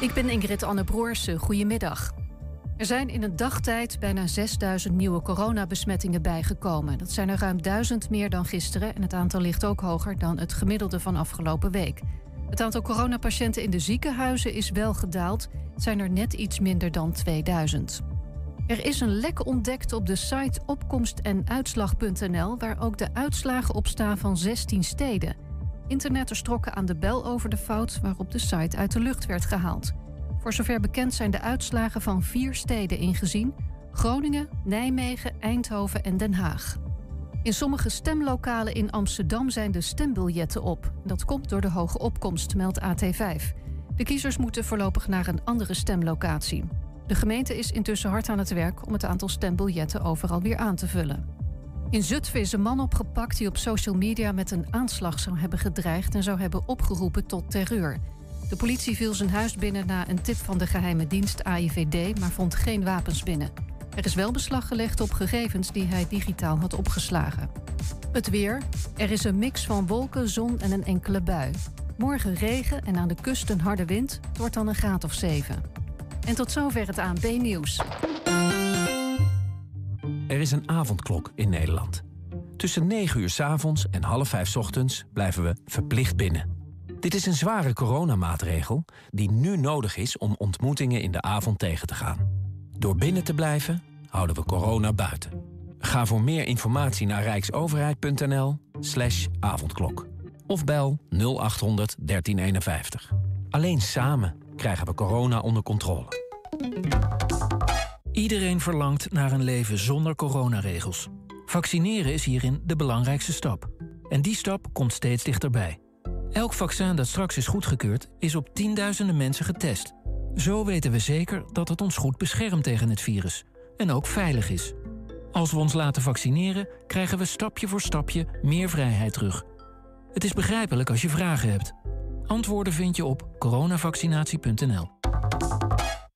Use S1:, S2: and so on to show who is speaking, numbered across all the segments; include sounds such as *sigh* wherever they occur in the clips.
S1: Ik ben Ingrid Anne Broersen. Goedemiddag. Er zijn in een dagtijd bijna 6000 nieuwe coronabesmettingen bijgekomen. Dat zijn er ruim 1000 meer dan gisteren en het aantal ligt ook hoger dan het gemiddelde van afgelopen week. Het aantal coronapatiënten in de ziekenhuizen is wel gedaald. Zijn er net iets minder dan 2000. Er is een lek ontdekt op de site opkomst en uitslag.nl waar ook de uitslagen op staan van 16 steden. Internetters trokken aan de bel over de fout waarop de site uit de lucht werd gehaald. Voor zover bekend zijn de uitslagen van vier steden ingezien: Groningen, Nijmegen, Eindhoven en Den Haag. In sommige stemlokalen in Amsterdam zijn de stembiljetten op. Dat komt door de hoge opkomst, meldt AT5. De kiezers moeten voorlopig naar een andere stemlocatie. De gemeente is intussen hard aan het werk om het aantal stembiljetten overal weer aan te vullen. In Zutphen is een man opgepakt die op social media met een aanslag zou hebben gedreigd en zou hebben opgeroepen tot terreur. De politie viel zijn huis binnen na een tip van de geheime dienst AIVD, maar vond geen wapens binnen. Er is wel beslag gelegd op gegevens die hij digitaal had opgeslagen. Het weer. Er is een mix van wolken, zon en een enkele bui. Morgen regen en aan de kust een harde wind. Het wordt dan een graad of 7. En tot zover het ANP-nieuws.
S2: Er is een avondklok in Nederland. Tussen 9 uur s avonds en half 5 s ochtends blijven we verplicht binnen. Dit is een zware coronamaatregel die nu nodig is om ontmoetingen in de avond tegen te gaan. Door binnen te blijven houden we corona buiten. Ga voor meer informatie naar rijksoverheid.nl slash avondklok. Of bel 0800 1351. Alleen samen krijgen we corona onder controle.
S3: Iedereen verlangt naar een leven zonder coronaregels. Vaccineren is hierin de belangrijkste stap. En die stap komt steeds dichterbij. Elk vaccin dat straks is goedgekeurd, is op tienduizenden mensen getest. Zo weten we zeker dat het ons goed beschermt tegen het virus. En ook veilig is. Als we ons laten vaccineren, krijgen we stapje voor stapje meer vrijheid terug. Het is begrijpelijk als je vragen hebt. Antwoorden vind je op coronavaccinatie.nl.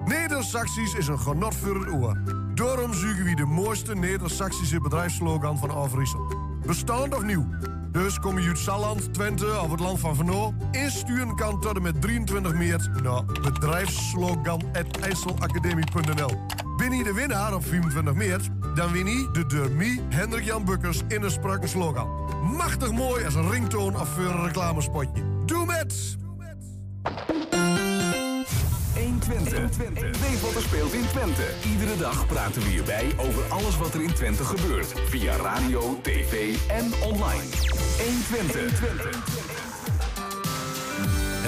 S4: Neder-Saxisch is een genot voor het oor. Daarom zoeken we de mooiste Neder-Saxische bedrijfslogan van Overijssel. Bestaand of nieuw? Dus kom je uit Salland, Twente of het land van Venlo? Insturen kan tot en met 23 maart naar bedrijfslogan.ijsselacademie.nl Ben je de winnaar op 24 maart? Dan win je de Dermie Hendrik Jan Bukkers in een sprakke slogan. Machtig mooi als een ringtoon of voor een reclamespotje. Doe met!
S5: 120. Weet wat er speelt in Twente. Iedere dag praten we hierbij over alles wat er in Twente gebeurt. Via radio, tv en online. 120.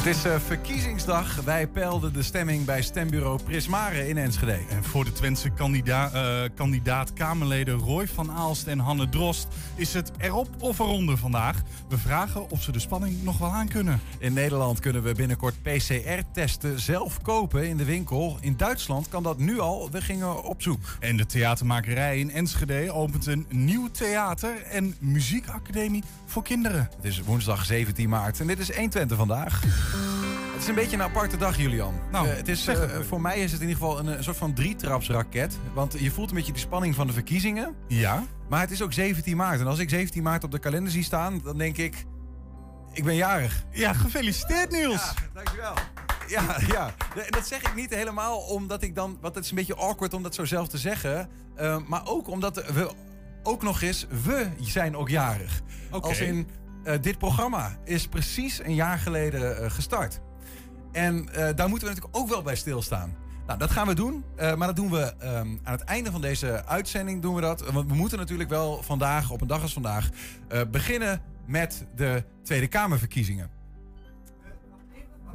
S6: Het is uh, verkiezingsdag. Wij peilden de stemming bij stembureau Prismare in Enschede.
S7: En voor de Twentse kandida uh, kandidaat Kamerleden Roy van Aalst en Hanne Drost is het erop of eronder vandaag. We vragen of ze de spanning nog wel aan kunnen.
S6: In Nederland kunnen we binnenkort PCR-testen zelf kopen in de winkel. In Duitsland kan dat nu al. We gingen op zoek.
S7: En de theatermakerij in Enschede opent een nieuw theater en muziekacademie voor kinderen.
S6: Het is woensdag 17 maart en dit is 120 vandaag. Het is een beetje een aparte dag, Julian.
S7: Nou,
S6: uh, het is, uh, voor mij is het in ieder geval een, een soort van drietrapsraket. Want je voelt een beetje de spanning van de verkiezingen.
S7: Ja.
S6: Maar het is ook 17 maart. En als ik 17 maart op de kalender zie staan, dan denk ik... Ik ben jarig.
S7: Ja, gefeliciteerd Niels.
S6: Ja, dankjewel. Ja, ja. Dat zeg ik niet helemaal omdat ik dan... Want het is een beetje awkward om dat zo zelf te zeggen. Uh, maar ook omdat we ook nog eens... We zijn ook jarig.
S7: Okay.
S6: Als in... Uh, dit programma is precies een jaar geleden uh, gestart. En uh, daar moeten we natuurlijk ook wel bij stilstaan. Nou, dat gaan we doen. maar dat doen we um, aan het einde van deze uitzending doen we dat. Want we moeten natuurlijk wel vandaag, op een dag als vandaag, beginnen met de Tweede Kamerverkiezingen.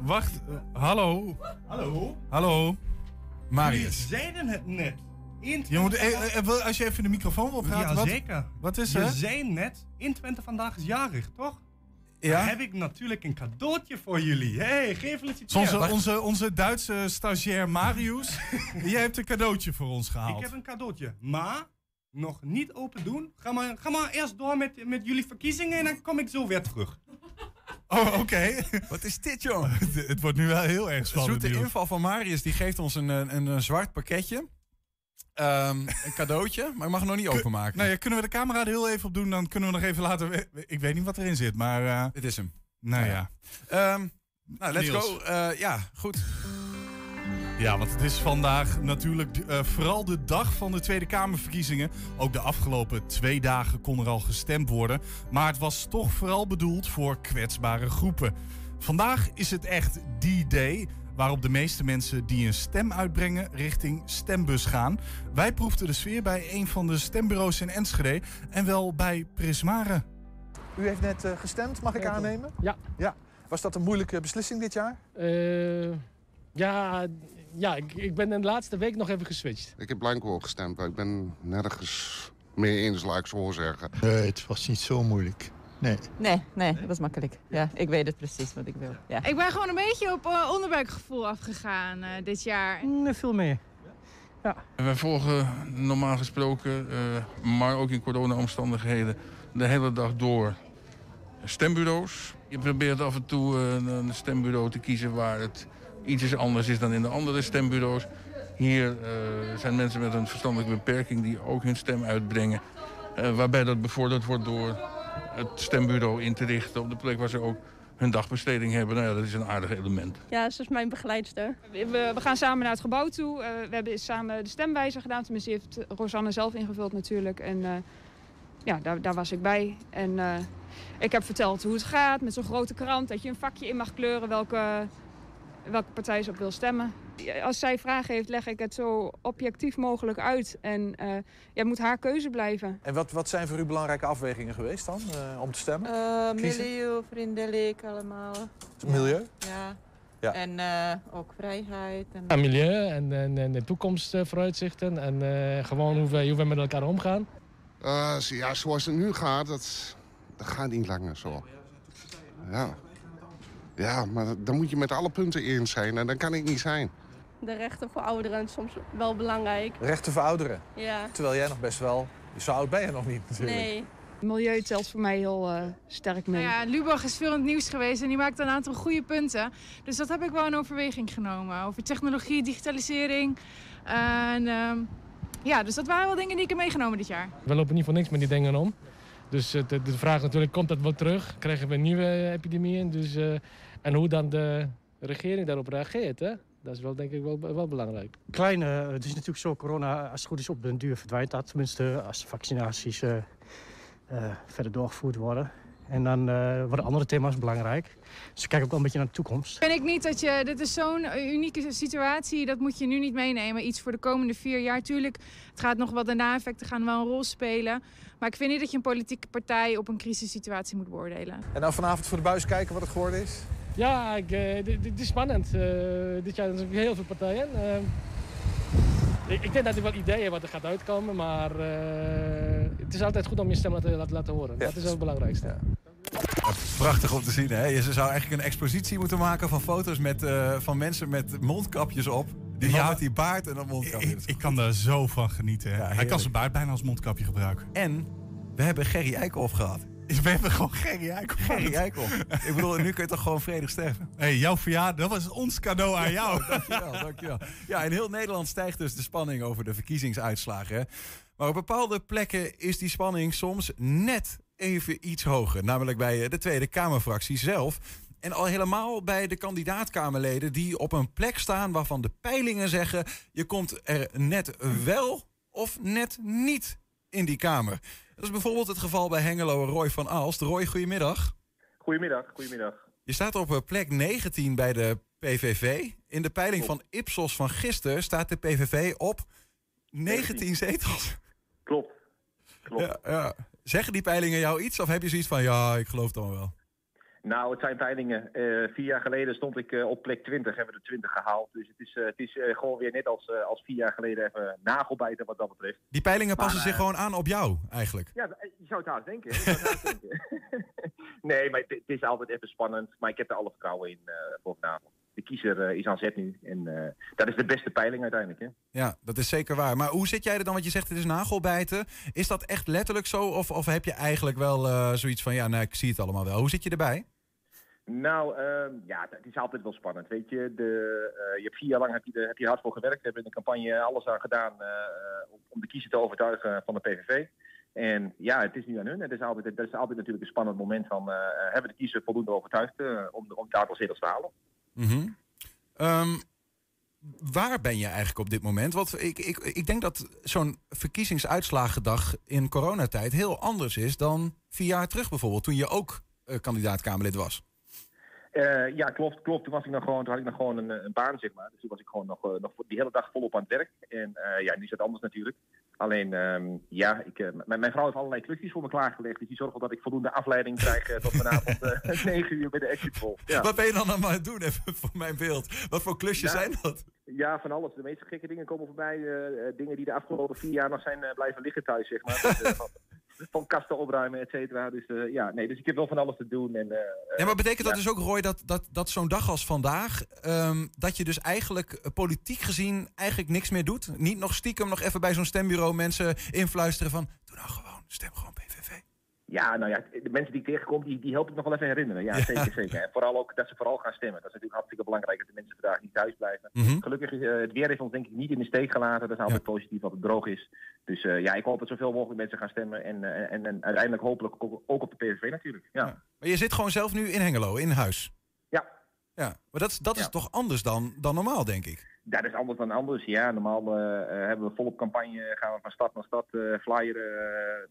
S7: Wacht, hallo.
S8: Hallo.
S7: Hallo.
S6: Marius.
S8: Jullie zeiden het net.
S7: Je moet, eh, als je even de microfoon opgaat.
S8: Ja,
S7: wat,
S8: zeker.
S7: Wat is er?
S8: Je zei net, in Twente vandaag is jarig, toch?
S6: Ja.
S8: Dan heb ik natuurlijk een cadeautje voor jullie. hey, gefeliciteerd.
S7: Onze, onze, onze Duitse stagiair Marius. *laughs* Jij hebt een cadeautje voor ons gehaald.
S8: Ik heb een cadeautje. Maar nog niet open doen. Ga maar, ga maar eerst door met, met jullie verkiezingen en dan kom ik zo weer terug.
S7: Oh, oké. Okay.
S6: Wat is dit, joh?
S7: het, *laughs* het wordt nu wel heel erg spannend.
S6: De zoete inval van Marius die geeft ons een, een, een zwart pakketje. Um, een cadeautje, maar ik mag het nog niet openmaken.
S7: Nou ja, kunnen we de camera er heel even op doen? Dan kunnen we nog even laten... Ik weet niet wat erin zit, maar... Uh,
S6: Dit is hem.
S7: Nou ja.
S6: ja. Um, nou, let's Niels. go. Uh, ja, goed.
S7: Ja, want het is vandaag natuurlijk eh, vooral de dag van de Tweede Kamerverkiezingen. Ook de afgelopen twee dagen kon er al gestemd worden. Maar het was toch vooral bedoeld voor kwetsbare groepen. Vandaag is het echt die day waarop de meeste mensen die een stem uitbrengen richting stembus gaan. Wij proefden de sfeer bij een van de stembureaus in Enschede en wel bij Prismare.
S9: U heeft net eh, gestemd, mag ik
S10: Ja,
S9: aannemen?
S10: Ja.
S9: ja. Was dat een moeilijke beslissing dit jaar?
S10: Eh, ja, ja ik, ik ben in de laatste week nog even geswitcht.
S11: Ik heb blanco gestemd, maar ik ben nergens mee eens, laat ik zo zeggen.
S12: Nee, het was niet zo moeilijk. Nee.
S13: Nee, nee, dat was makkelijk. Ja, ik weet het precies wat ik wil. Ja.
S14: Ik ben gewoon een beetje op eh, onderbuikgevoel afgegaan eh, dit jaar.
S10: veel meer.
S15: Wij volgen normaal gesproken, eh, maar ook in corona-omstandigheden, de hele dag door stembureaus. Je probeert af en toe een stembureau te kiezen waar het iets anders is dan in de andere stembureaus. Hier eh, zijn mensen met een verstandelijke beperking die ook hun stem uitbrengen. eh, waarbij dat bevorderd wordt door het stembureau in te richten op de plek waar ze ook hun dagbesteding hebben. Nou ja, dat is een aardig element.
S16: Ja, ze is mijn begeleidster.
S14: We, we gaan samen naar het gebouw toe. Eh, we hebben samen de stemwijzer gedaan. Tenminste, die heeft Rosanne zelf ingevuld natuurlijk. En eh, ja, daar, daar was ik bij. En eh, ik heb verteld hoe het gaat met zo'n grote krant. Dat je een vakje in mag kleuren welke, welke partij ze op wil stemmen. Als zij vragen heeft, leg ik het zo objectief mogelijk uit. En eh ja, moet haar keuze blijven.
S9: En wat, wat zijn voor u belangrijke afwegingen geweest dan, eh, om te stemmen?
S13: Eh,
S9: Kiezen?
S13: milieuvriendelijk allemaal.
S9: Milieu?
S13: Ja.
S9: Ja.
S13: En eh, ook vrijheid. En...
S10: Ja, milieu en, en, en de toekomstvooruitzichten en eh, gewoon hoe we, hoe we met elkaar omgaan.
S11: Eh, ja, zoals het nu gaat, dat, dat gaat niet langer zo. Ja. Ja, maar dan moet je met alle punten eens zijn en dat kan ik niet zijn.
S16: De rechten voor ouderen is soms wel belangrijk.
S9: Rechten voor ouderen.
S16: Ja.
S9: Terwijl jij nog best wel... Zo oud ben je nog niet natuurlijk.
S16: Nee.
S14: Milieu telt voor mij heel eh, sterk mee.
S17: Nou ja, Lubach is veel in het nieuws geweest en die maakt een aantal goede punten. Dus dat heb ik wel in overweging genomen. Over technologie, digitalisering. En ehm, ja, dus dat waren wel dingen die ik heb meegenomen dit jaar.
S10: We lopen niet voor niks met die dingen om. Dus eh, de, de vraag is natuurlijk, komt dat wel terug? Krijgen we een nieuwe epidemieën? Dus, eh, en hoe dan de regering daarop reageert, hè? Dat is wel denk ik wel, wel belangrijk.
S18: Klein, eh, het is natuurlijk zo, corona, als het goed is op den duur verdwijnt dat. Tenminste, als de vaccinaties eh, eh, verder doorgevoerd worden. En dan eh, worden andere thema's belangrijk. Dus ik kijk ook wel een beetje naar de toekomst.
S17: Ben ik niet dat je, dit is zo'n unieke situatie, dat moet je nu niet meenemen. Iets voor de komende vier jaar. Tuurlijk, het gaat nog wel, de na-effecten gaan wel een rol spelen. Maar ik vind niet dat je een politieke partij op een crisissituatie moet beoordelen.
S9: En dan vanavond voor de buis kijken wat het geworden is?
S10: Ja, ik, eh, dit, dit is spannend. Eh, dit jaar zijn er heel veel partijen. Eh, ik, ik denk dat er wel ideeën wat er gaat uitkomen, maar eh, het is altijd goed om je stem te laten, laten horen. dat is wel het belangrijkste.
S6: Prachtig om te zien, hè? Je zou eigenlijk een expositie moeten maken van foto's met, eh, van mensen met mondkapjes op. Die man
S7: Ja.
S6: met die baard en dat mondkapje.
S7: Ik, ik kan daar zo van genieten. Hij kan zijn baard bijna als mondkapje gebruiken.
S6: En we hebben Gerry Eikhoff gehad. *laughs*
S7: We hebben gewoon Gerry Eikhoff.
S6: Gerry Eikhoff. Ik bedoel, nu kun je toch gewoon vredig sterven? *laughs*
S7: Hey, jouw verjaardag, dat was ons cadeau aan jou. *laughs*
S6: dankjewel, dankjewel. Ja, in heel Nederland stijgt dus de spanning over de verkiezingsuitslagen. hè. Maar op bepaalde plekken is die spanning soms net even iets hoger. Namelijk bij eh, de Tweede Kamerfractie zelf. En al helemaal bij de kandidaatkamerleden die op een plek staan waarvan de peilingen zeggen... je komt er net wel of net niet in die Kamer. Dat is bijvoorbeeld het geval bij Hengelo Roy van Aalst. Roy, goedemiddag.
S19: Goedemiddag, goedemiddag.
S6: Je staat op eh, plek 19 bij de PVV. In de peiling van Ipsos van gisteren staat de PVV op 19 zetels.
S19: Klopt. Klopt.
S6: Ja, ja. Zeggen die peilingen jou iets of heb je zoiets van ja, ik geloof het dan wel?
S19: Nou, het zijn peilingen. Eh, vier jaar geleden stond ik eh, op plek 20, hebben we de 20 gehaald. Dus het is, eh, het is gewoon weer net als, als vier jaar geleden even nagelbijten wat dat betreft.
S6: Die peilingen
S19: Maar,
S6: passen zich gewoon aan op jou eigenlijk.
S19: Ja, je zou het haast denken. het *laughs* nee, maar het, het is altijd even spannend. Maar ik heb er alle vertrouwen in voor vanavond. De kiezer is aan zet nu. En dat is de beste peiling uiteindelijk. Hè?
S6: Ja, dat is zeker waar. Maar hoe zit jij er dan? Want je zegt het is nagelbijten. Is dat echt letterlijk zo? Of, of heb je eigenlijk wel zoiets van ja, nou, ik zie het allemaal wel. Hoe zit je erbij?
S19: Nou, ehm, ja, het is altijd wel spannend. Weet je, de, eh, je hebt vier jaar lang heb je, heb je hard voor gewerkt. Hebben in de campagne alles aan gedaan eh, om, om de kiezer te overtuigen van de PVV. En ja, het is nu aan hun. Het is altijd, dat is altijd natuurlijk een spannend moment van... eh, hebben we de kiezer voldoende overtuigd eh, om, om het aantal zetels te halen?
S6: Mhm. Ehm, waar ben je eigenlijk op dit moment? Want ik, ik, ik denk dat zo'n verkiezingsuitslagendag in coronatijd heel anders is dan vier jaar terug bijvoorbeeld, toen je ook kandidaat Kamerlid was.
S19: Uh, ja, klopt, klopt. Toen, was ik nog gewoon, toen had ik nog gewoon een, een baan, zeg maar. Dus toen was ik gewoon nog, uh, nog die hele dag volop aan het werk. En uh, ja, nu is het anders natuurlijk. Alleen, um, ja, ik, mijn, vrouw heeft allerlei klusjes voor me klaargelegd. Dus die zorgt wel dat ik voldoende afleiding krijg tot vanavond *laughs* *laughs* 9 uur bij de exit. Ja.
S6: Wat ben je dan aan het doen, even voor mijn beeld? Wat voor klusjes
S19: Ja.
S6: zijn dat?
S19: Ja, van alles. De meeste gekke dingen komen voorbij. eh, dingen die de afgelopen vier jaar nog zijn eh, blijven liggen thuis, zeg maar. *laughs* Dus, eh, van, kasten opruimen, et cetera. Dus eh, ja, nee, dus ik heb wel van alles te doen. En, eh,
S6: Ja, maar betekent dat
S19: ja.
S6: dus ook, Roy, dat, dat, dat zo'n dag als vandaag, ehm, dat je dus eigenlijk eh, politiek gezien eigenlijk niks meer doet? Niet nog stiekem nog even bij zo'n stembureau mensen influisteren van, doe nou gewoon, stem gewoon PVV.
S19: Ja, nou ja, de mensen die ik tegenkom, die, die help ik nog wel even herinneren. Ja, zeker, zeker. En vooral ook dat ze vooral gaan stemmen. Dat is natuurlijk hartstikke belangrijk dat de mensen vandaag niet thuis blijven.
S6: Mhm.
S19: Gelukkig is eh, het weer heeft ons denk ik niet in de steek gelaten. Dat is altijd positief dat het droog is. Dus eh, ja, ik hoop dat zoveel mogelijk mensen gaan stemmen. En, eh, en, en uiteindelijk hopelijk ook, op de PVV natuurlijk. Ja.
S6: Maar je zit gewoon zelf nu in Hengelo, in huis.
S19: Ja.
S6: Ja, maar dat, is- dat is toch anders dan, dan normaal, denk ik.
S19: Ja, dat is anders dan anders. Ja, normaal eh, eh, hebben we volop campagne, gaan we van stad naar stad eh flyeren,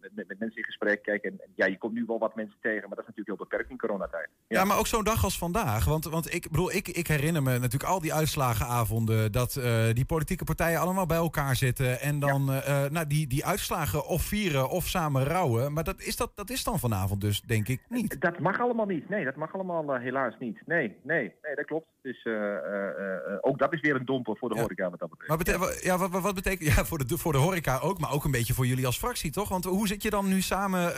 S19: met, met, met mensen in gesprek. Kijk, en, ja, je komt nu wel wat mensen tegen, maar dat is natuurlijk heel beperkt in coronatijd.
S6: Ja, maar ook zo'n dag als vandaag. Want, want ik bedoel, ik, ik herinner me natuurlijk al die uitslagenavonden. Dat die politieke partijen allemaal bij elkaar zitten. En dan nou, die, die uitslagen of vieren of samen rouwen. Maar dat is, dat, dat is dan vanavond dus, denk ik, niet.
S19: Dat mag allemaal niet. Nee, dat mag allemaal helaas niet. Nee, nee, nee, dat klopt. Dus eh, eh, eh, ook dat is weer een domper voor de horeca wat dat betreft.
S6: Maar bete- wa- ja, wat, wat- betekent ja, voor, de, voor de horeca ook, maar ook een beetje voor jullie als fractie, toch? Want hoe zit je dan nu samen?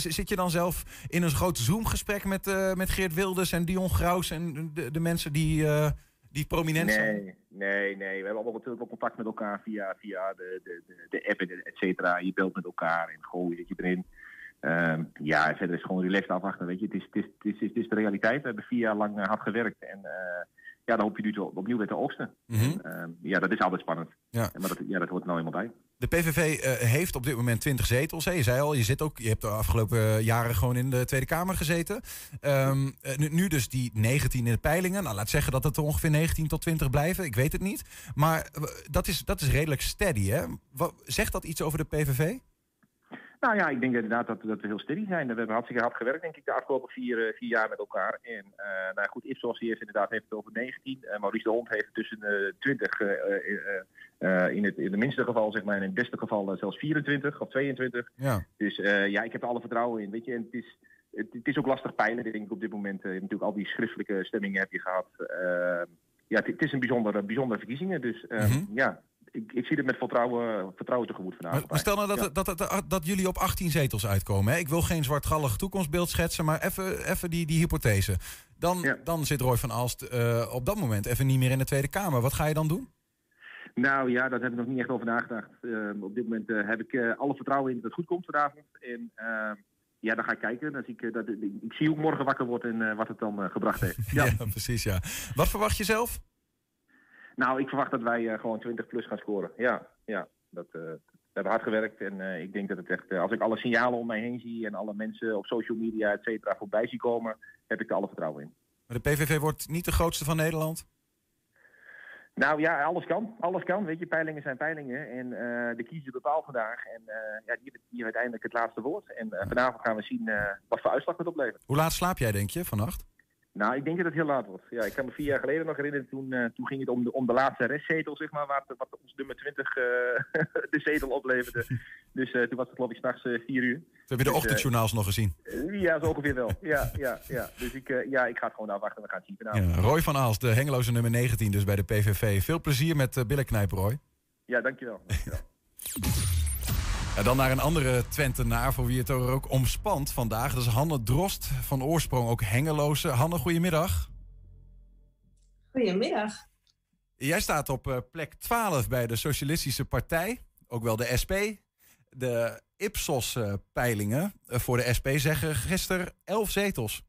S6: zit je dan zelf in een groot Zoom-gesprek met, met Geert Wilders en Dion Graus en de, de mensen die, die prominent zijn?
S19: Nee, nee, nee. We hebben allemaal natuurlijk wel contact met elkaar via, via de, de, de, de app, en et cetera. Je belt met elkaar en gooi je erin. Ehm, ja, verder is gewoon relaxed afwachten. Weet je. Het, is, het, is, het, is, het is de realiteit. We hebben vier jaar lang eh, hard gewerkt. En eh, ja, dan hoop je nu opnieuw weer te oogsten.
S6: Mhm.
S19: Ehm, ja, dat is altijd spannend.
S6: Ja.
S19: Maar dat, ja, dat hoort er nou eenmaal bij.
S6: De PVV eh, heeft op dit moment 20 zetels. Hè. Je zei al, je, zit ook, je hebt de afgelopen jaren gewoon in de Tweede Kamer gezeten. Ehm, eh, nu, nu dus die 19 in de peilingen. Nou, laat zeggen dat het er ongeveer 19 tot 20 blijven. Ik weet het niet. Maar dat is, dat is redelijk steady. Hè? Wat, zegt dat iets over de PVV?
S19: Nou ja, ik denk inderdaad dat, dat we heel steady zijn. We hebben hartstikke hard gewerkt, denk ik, de afgelopen vier, eh, vier jaar met elkaar. En eh nou goed, Ipsos die heeft inderdaad heeft het over 19. Eh, Maurice de Hond heeft tussen de 20 eh, eh, eh, eh, in, het, in het minste geval, zeg maar. En in het beste geval zelfs 24 of 22.
S6: Ja.
S19: Dus ja, ik heb er alle vertrouwen in. Weet je, en het is, het, is ook lastig peilen, denk ik, op dit moment. Je hebt natuurlijk al die schriftelijke stemmingen heb je gehad. Eh, ja, het, is een bijzondere, bijzondere verkiezingen. Dus eh,
S6: Mhm.
S19: ja, ik, ik zie het met vertrouwen, vertrouwen tegemoet
S6: Maar,
S19: vanavond.
S6: maar stel nou dat,
S19: Ja.
S6: dat, dat, jullie op 18 zetels uitkomen. Hè? Ik wil geen zwartgallig toekomstbeeld schetsen, maar even, die, die hypothese. Dan, dan zit Roy van Aalst eh, op dat moment even niet meer in de Tweede Kamer. Wat ga je dan doen?
S19: Nou ja, daar heb ik nog niet echt over nagedacht. Ehm, op dit moment eh, heb ik eh, alle vertrouwen in dat het goed komt vanavond. En ehm, ja, dan ga ik kijken. Dan zie ik, dat, ik zie hoe ik morgen wakker word en wat het dan gebracht heeft. *laughs*
S6: Ja. precies, ja. Wat verwacht je zelf?
S19: Nou, ik verwacht dat wij eh, gewoon 20 plus gaan scoren. Ja, ja. Dat, eh, we hebben hard gewerkt en eh, ik denk dat het echt, als ik alle signalen om mij heen zie en alle mensen op social media, et cetera, voorbij zie komen, heb ik er alle vertrouwen in.
S6: Maar de PVV wordt niet de grootste van Nederland.
S19: Nou ja, alles kan. Alles kan. Weet je, peilingen zijn peilingen. En de kiezer bepaalt vandaag. En ja, die, die heeft uiteindelijk het laatste woord. En vanavond gaan we zien wat voor uitslag het oplevert.
S6: Hoe laat slaap jij, denk je, vannacht?
S19: Nou, ik denk dat het heel laat wordt. Ja, ik kan me vier jaar geleden nog herinneren. Toen, eh, toen ging het om de, om de laatste restzetel, zeg maar. Waar, wat ons nummer 20 eh, *laughs* de zetel opleverde. Dus eh, toen was het geloof ik s'nachts vier uur.
S6: Heb je de
S19: Dus,
S6: ochtendjournaals nog gezien?
S19: ja, zo ongeveer wel. Ja, ja, ja. Dus ik, ja, ik ga het gewoon afwachten. We gaan het zien vanavond.
S6: Ja, Roy van Aalst, de hengeloze nummer 19 dus bij de PVV. Veel plezier met uh, billenknijpen, Roy.
S19: Ja, dankjewel. dankjewel. *laughs*
S6: Dan naar een andere Twentenaar voor wie het er ook omspant vandaag. Dat is Hanne Drost, van oorsprong ook hengeloze. Hanne, goedemiddag.
S20: Goedemiddag.
S6: Jij staat op eh, plek 12 bij de Socialistische Partij, ook wel de SP. De Ipsos-peilingen eh, voor de SP zeggen gisteren 11 zetels.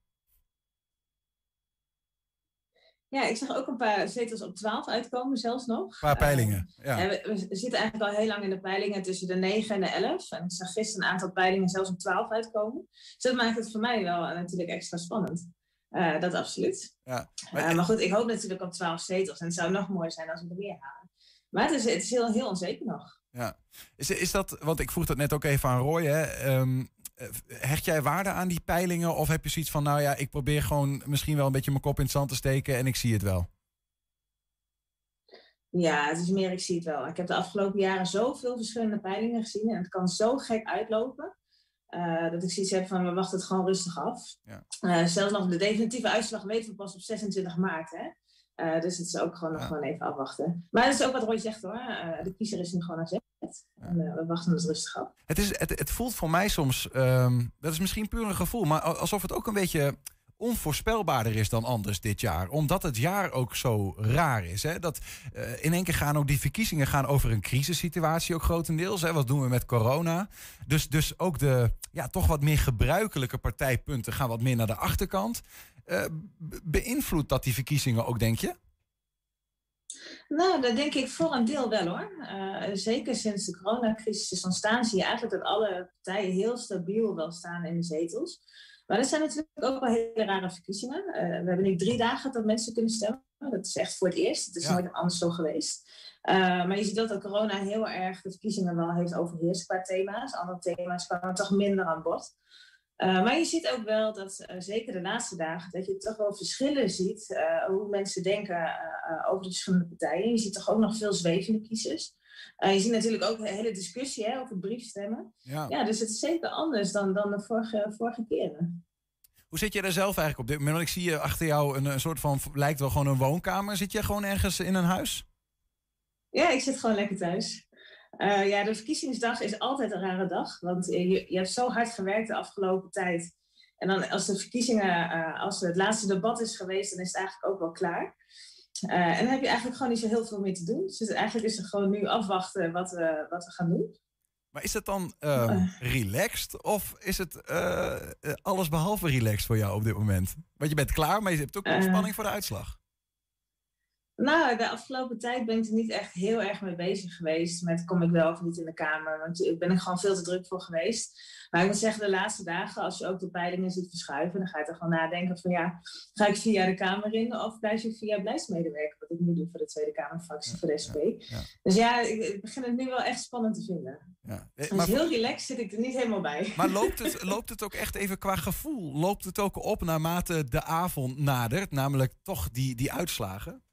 S20: Ja, ik zag ook een paar zetels op 12 uitkomen, zelfs nog.
S6: Een paar peilingen. Ja.
S20: We, we zitten eigenlijk al heel lang in de peilingen tussen de 9 en de 11. En ik zag gisteren een aantal peilingen zelfs op 12 uitkomen. Dus dat maakt het voor mij wel eh, natuurlijk extra spannend. Eh, dat absoluut.
S6: Ja.
S20: Maar, maar goed, ik hoop natuurlijk op 12 zetels. En het zou nog mooier zijn als we er meer halen. Maar het is, het is heel, heel onzeker nog.
S6: Ja. Is, is dat, want ik vroeg dat net ook even aan Roy, hè? Ehm, eh, hecht jij waarde aan die peilingen? Of heb je zoiets van, nou ja, ik probeer gewoon misschien wel een beetje mijn kop in het zand te steken en ik zie het wel?
S20: Ja, het is meer, ik zie het wel. Ik heb de afgelopen jaren zoveel verschillende peilingen gezien. En het kan zo gek uitlopen. eh, dat ik zoiets heb van, we wachten het gewoon rustig af.
S6: Ja.
S20: Eh, zelfs nog de definitieve uitslag weten we pas op 26 maart. Hè? Eh, dus het is ook gewoon nog gewoon even afwachten. Maar dat is ook wat Roy zegt hoor. Eh, de kiezer is nu gewoon aan zet. En eh, we wachten het rustig af.
S6: Het, is, het, het voelt voor mij soms, ehm, dat is misschien puur een gevoel, maar alsof het ook een beetje onvoorspelbaarder is dan anders dit jaar. Omdat het jaar ook zo raar is. Hè? Dat, eh, in één keer gaan ook die verkiezingen gaan over een crisissituatie ook grotendeels. Hè? Wat doen we met corona? Dus, dus ook de ja, toch wat meer gebruikelijke partijpunten gaan wat meer naar de achterkant. Eh, be- beïnvloedt dat die verkiezingen ook, denk je?
S20: Nou, dat denk ik voor een deel wel hoor. Eh, zeker sinds de coronacrisis is ontstaan, zie je eigenlijk dat alle partijen heel stabiel wel staan in de zetels. Maar er zijn natuurlijk ook wel hele rare verkiezingen. Eh, we hebben nu drie dagen dat mensen kunnen stemmen. Dat is echt voor het eerst. Het is
S21: Ja.
S20: nooit anders zo geweest. Eh, maar je ziet ook dat corona heel erg de verkiezingen wel heeft overheerst qua thema's. Andere thema's kwamen toch minder aan bod. Eh, maar je ziet ook wel dat, eh, zeker de laatste dagen, dat je toch wel verschillen ziet eh, hoe mensen denken over de verschillende partijen. Je ziet toch ook nog veel zwevende kiezers. Je ziet natuurlijk ook een hele discussie hè, over briefstemmen.
S6: Ja.
S20: Ja, dus het is zeker anders dan, dan de vorige, vorige keren.
S6: Hoe zit je daar zelf eigenlijk op dit moment? Want Ik zie je achter jou een, een soort van, lijkt wel gewoon een woonkamer. Zit je gewoon ergens in een huis?
S20: Ja, ik zit gewoon lekker thuis. Eh, ja, de verkiezingsdag is altijd een rare dag. Want eh, je, je hebt zo hard gewerkt de afgelopen tijd. En dan als de verkiezingen, eh, als het laatste debat is geweest, dan is het eigenlijk ook wel klaar. En dan heb je eigenlijk gewoon niet zo heel veel meer te doen. Dus eigenlijk is het gewoon nu afwachten wat we, wat we gaan doen.
S6: Maar is het dan ehm, relaxed of is het alles behalve relaxed voor jou op dit moment? Want je bent klaar, maar je hebt ook nog spanning voor de uitslag.
S20: Nou, de afgelopen tijd ben ik er niet echt heel erg mee bezig geweest. Met kom ik wel of niet in de Kamer. Want ik ben er gewoon veel te druk voor geweest. Maar ik moet zeggen, de laatste dagen, als je ook de peilingen ziet verschuiven, dan ga je toch gewoon nadenken van ja, ga ik via de Kamer in of blijf ik via beleidsmedewerker? Wat ik nu doe voor de Tweede Kamerfractie voor de SP. Dus ja, ik, ik begin het nu wel echt spannend te vinden.
S6: Ja.
S20: Dus
S6: maar,
S20: heel relaxed zit ik er niet helemaal bij.
S6: maar *laughs* loopt, het, loopt het ook echt even qua gevoel? Loopt het ook op naarmate de avond nadert? Namelijk toch die, die uitslagen?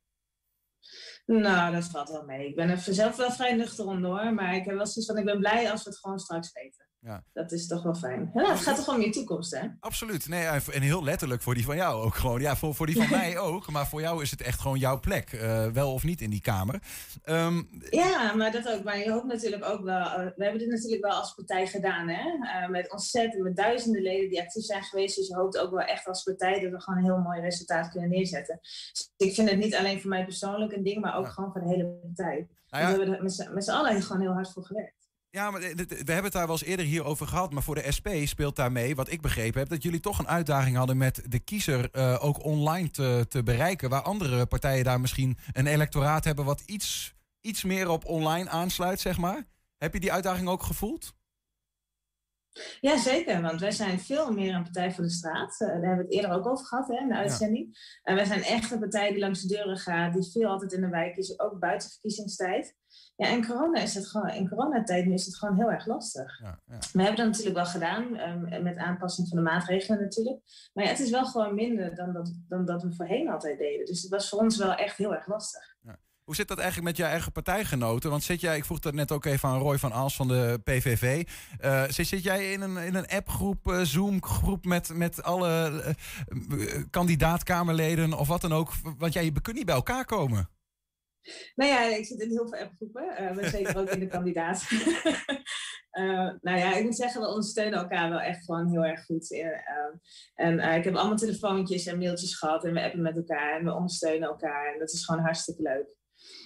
S20: Nou, dat valt wel mee. Ik ben er zelf wel vrij nuchter onder, maar ik heb wel zoiets van, ik ben blij als we het gewoon straks weten.
S6: Ja.
S20: Dat is toch wel fijn. Ja, het gaat toch om je toekomst, hè?
S6: Absoluut. Nee, en heel letterlijk voor die van jou ook gewoon. Ja, voor, voor die van *laughs* mij ook. Maar voor jou is het echt gewoon jouw plek. eh, wel of niet in die kamer. Ehm,
S20: Ja, maar dat ook. Maar je hoopt natuurlijk ook wel. eh, we hebben dit natuurlijk wel als partij gedaan, hè? Eh, met ontzettend, met duizenden leden die actief zijn geweest. Dus je hoopt ook wel echt als partij dat we gewoon een heel mooi resultaat kunnen neerzetten. Dus ik vind het niet alleen voor mij persoonlijk een ding, maar ook gewoon voor de hele partij.
S6: Nou ja.
S20: We hebben er met z'n allen gewoon heel hard voor gewerkt.
S6: Ja, maar we hebben het daar wel eens eerder hier over gehad. Maar voor de SP speelt daarmee, wat ik begrepen heb, dat jullie toch een uitdaging hadden met de kiezer eh, ook online te, te bereiken. Waar andere partijen daar misschien een electoraat hebben wat iets, iets meer op online aansluit, zeg maar. Heb je die uitdaging ook gevoeld?
S20: Ja, zeker. Want wij zijn veel meer een partij voor de straat. Eh, daar hebben we het eerder ook over gehad hè, in de uitzending. En wij zijn echt een partij die langs de deuren gaat, die veel altijd in de wijk is, ook buiten verkiezingstijd. Ja, en corona is het gewoon, in coronatijd nu is het gewoon heel erg lastig. We hebben dat natuurlijk wel gedaan, ehm, met aanpassing van de maatregelen natuurlijk. Maar ja, het is wel gewoon minder dan dat, dan dat we voorheen altijd deden. Dus het was voor ons wel echt heel erg lastig.
S6: Hoe zit dat eigenlijk met je eigen partijgenoten? Want zit jij, ik vroeg dat net ook even aan Roy van Aals van de PVV. Eh, zit, zit jij in een, in een appgroep, eh, Zoom-groep met, met alle eh, kandidaatkamerleden of wat dan ook? Want jij je kunt niet bij elkaar komen.
S20: Nou ja, ik zit in heel veel appgroepen, eh maar zeker ook in de kandidaat. *laughs* Eh, nou ja, ik moet zeggen, we ondersteunen elkaar wel echt gewoon heel erg goed. Ehm, en ik heb allemaal telefoontjes en mailtjes gehad en we appen met elkaar en we ondersteunen elkaar. En dat is gewoon hartstikke leuk.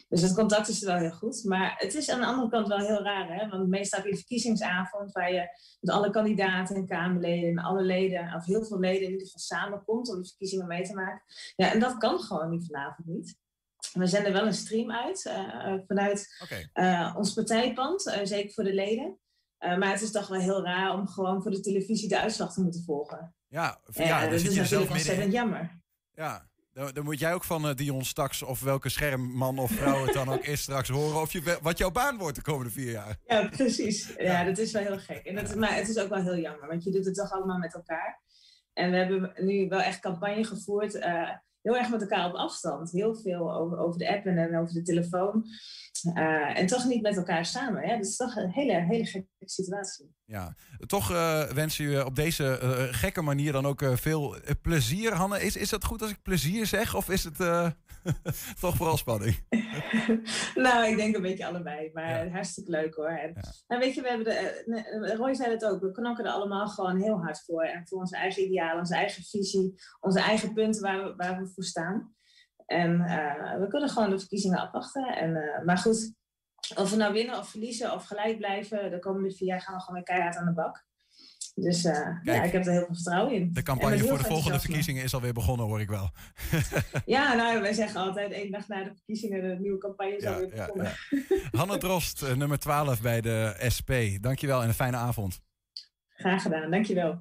S20: Dus het contact is wel heel goed. Maar het is aan de andere kant wel heel raar, hè? Want meestal heb je verkiezingsavond waar je met alle kandidaten en Kamerleden en alle leden, of heel veel leden in ieder geval samenkomt om de verkiezingen mee te maken. Ja, en dat kan gewoon niet vanavond niet. We zenden wel een stream uit eh, vanuit
S6: Oké.
S20: eh, ons partijpand, eh, zeker voor de leden. Eh, maar het is toch wel heel raar om gewoon voor de televisie de uitslag te moeten volgen.
S6: Ja,
S20: Ja, dat is natuurlijk ontzettend jammer.
S6: Ja, dan, dan moet jij ook van eh, Dion straks, of welke schermman of vrouw het dan ook is, straks horen of je, wat jouw baan wordt de komende vier jaar.
S20: Ja, precies. Ja, dat is wel heel gek. En dat, maar het is ook wel heel jammer, want je doet het toch allemaal met elkaar. En we hebben nu wel echt campagne gevoerd, eh, heel erg met elkaar op afstand. Heel veel over, over de app en, en over de telefoon. Eh, en toch niet met elkaar samen. Ja? Dat is toch een hele, hele gekke situatie.
S6: Ja, toch eh wensen je op deze eh, gekke manier dan ook veel plezier. Hanne, is, is dat goed als ik plezier zeg? Of is het *laughs* toch vooral spanning? *laughs*
S20: nou, ik denk een beetje allebei, maar hartstikke leuk hoor. En, en weet je, we hebben de, Roy zei het ook, we knokken er allemaal gewoon heel hard voor. En voor onze eigen idealen, onze eigen visie, onze eigen punten waar we, waar we voor staan. En eh, we kunnen gewoon de verkiezingen afwachten. En, eh, maar goed, of we nou winnen of verliezen of gelijk blijven, de komende vier jaar gaan we gewoon weer keihard aan de bak. Dus eh, ja, ik heb er heel veel vertrouwen in.
S6: De campagne voor de volgende verkiezingen is alweer begonnen, hoor ik wel. *laughs*
S20: Ja, nou, wij zeggen altijd één dag na de verkiezingen, de nieuwe campagne is
S6: Ja,
S20: alweer
S6: ja,
S20: begonnen.
S6: Hanne Drost, nummer 12 bij de SP. Dankjewel en een fijne avond.
S20: Graag gedaan, dankjewel.